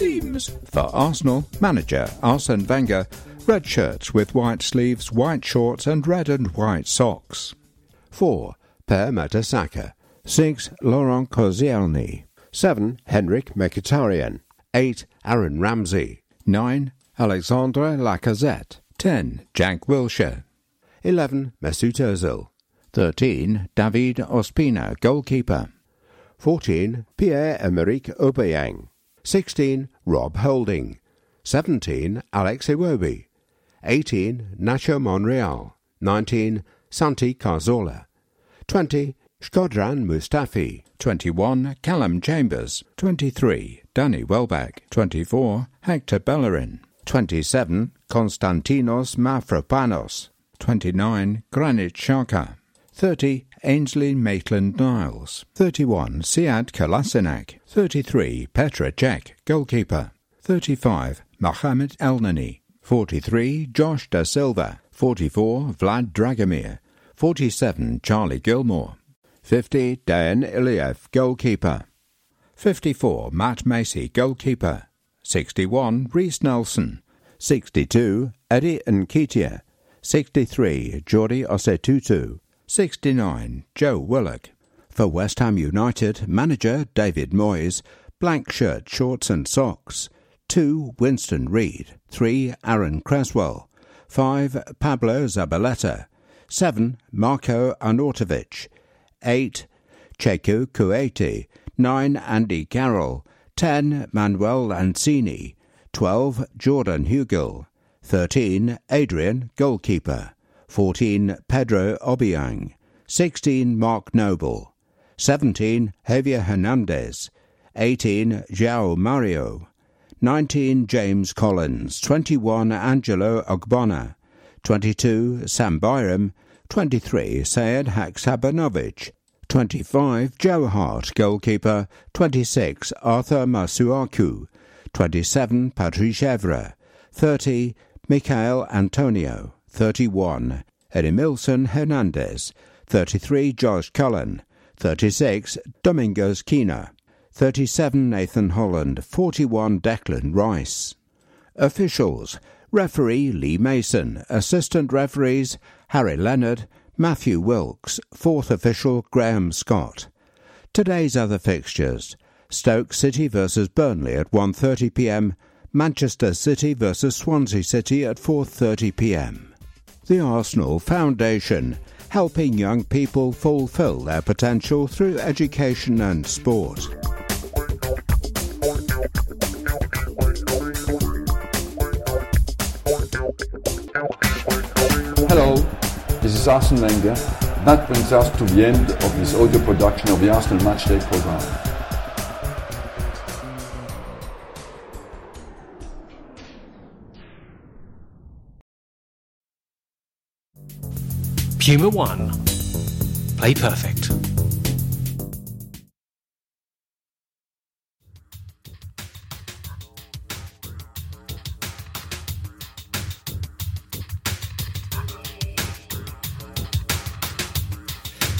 Speaker 4: Teams for Arsenal manager Arsene Wenger. Red shirts with white sleeves, white shorts, and red and white socks. 4. Per Mertesacker. 6. Laurent Koscielny. 7. Henrik Mkhitaryan. 8. Aaron Ramsey. 9. Alexandre Lacazette. 10. Jack Wilshere. 11. Mesut Ozil. 13. David Ospina, goalkeeper. 14. Pierre-Emerick Aubameyang. 16. Rob Holding. 17. Alex Iwobi. 18. Nacho Monreal. 19. Santi Cazorla. 20. Shkodran Mustafi. 21. Calum Chambers. 23. Danny Welbeck. 24. Hector Bellerin. 27. Konstantinos Mavropanos. 29. Granit Xhaka. 30. Ainsley Maitland Niles. 31. Sead Kolasinac. 33. Petra Cech, goalkeeper. 35. Mohamed Elneny. 43. Josh Da Silva. 44. Vlad Dragomir. 47. Charlie Gilmour. 50. Dan Iliev, goalkeeper. 54. Matt Macey, goalkeeper. 61. Reiss Nelson. 62. Eddie Nketiah. 63. Jordi Osei-Tutu. 69. Joe Willock. For West Ham United, manager David Moyes, blank shirt, shorts and socks. 2. Winston Reid. 3. Aaron Cresswell. 5. Pablo Zabaleta. 7. Marco Arnautovic. 8. Cheikhou Kouyaté. 9. Andy Carroll. 10. Manuel Lanzini. 12. Jordan Hugill. 13. Adrian, goalkeeper. 14. Pedro Obiang. 16. Mark Noble. 17. Javier Hernandez. 18. João Mario. 19. James Collins. 21. Angelo Ogbonna. 22. Sam Byram. 23. Sead Haksabanovic. 25. Joe Hart, goalkeeper. 26. Arthur Masuaku. 27. Patrice Evra. 30. Michail Antonio. 31. Edmilson Hernandez. 33. Josh Cullen. 36. Domingos Quina. 37. Nathan Holland. 41. Declan Rice. Officials. Referee Lee Mason. Assistant referees Harry Leonard. Matthew Wilkes. Fourth official Graham Scott. Today's other fixtures. Stoke City versus Burnley at 1:30 p.m. Manchester City versus Swansea City at 4:30 p.m. The Arsenal Foundation, helping young people fulfill their potential through education and sport.
Speaker 7: Hello, this is Arsene Wenger. That brings us to the end of this audio production of the Arsenal Matchday program.
Speaker 6: Consumer One. Play perfect.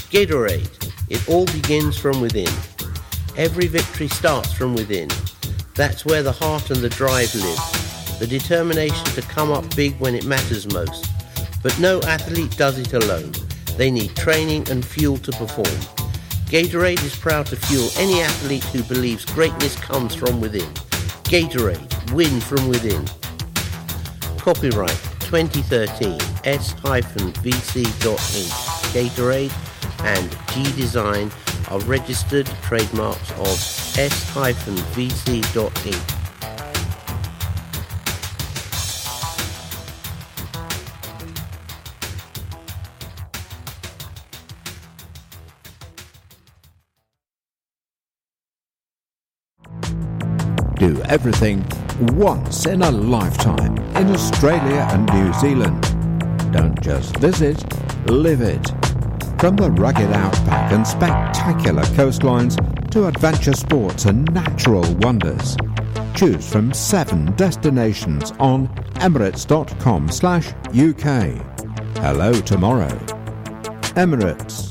Speaker 6: Gatorade. It all begins from within. Every victory starts from within. That's where the heart and the drive live. The determination to come up big when it matters most but no athlete does it alone. They need training and fuel to perform. Gatorade is proud to fuel any athlete who believes greatness comes from within. Gatorade, win from within. Copyright 2013 S-VC.Inc. Gatorade and G Design are registered trademarks of S-VC.Inc.
Speaker 4: Do everything once in a lifetime in Australia and New Zealand. Don't just visit, live it. From the rugged outback and spectacular coastlines to adventure sports and natural wonders. Choose from seven destinations on emirates.com slash UK. Hello tomorrow. Emirates.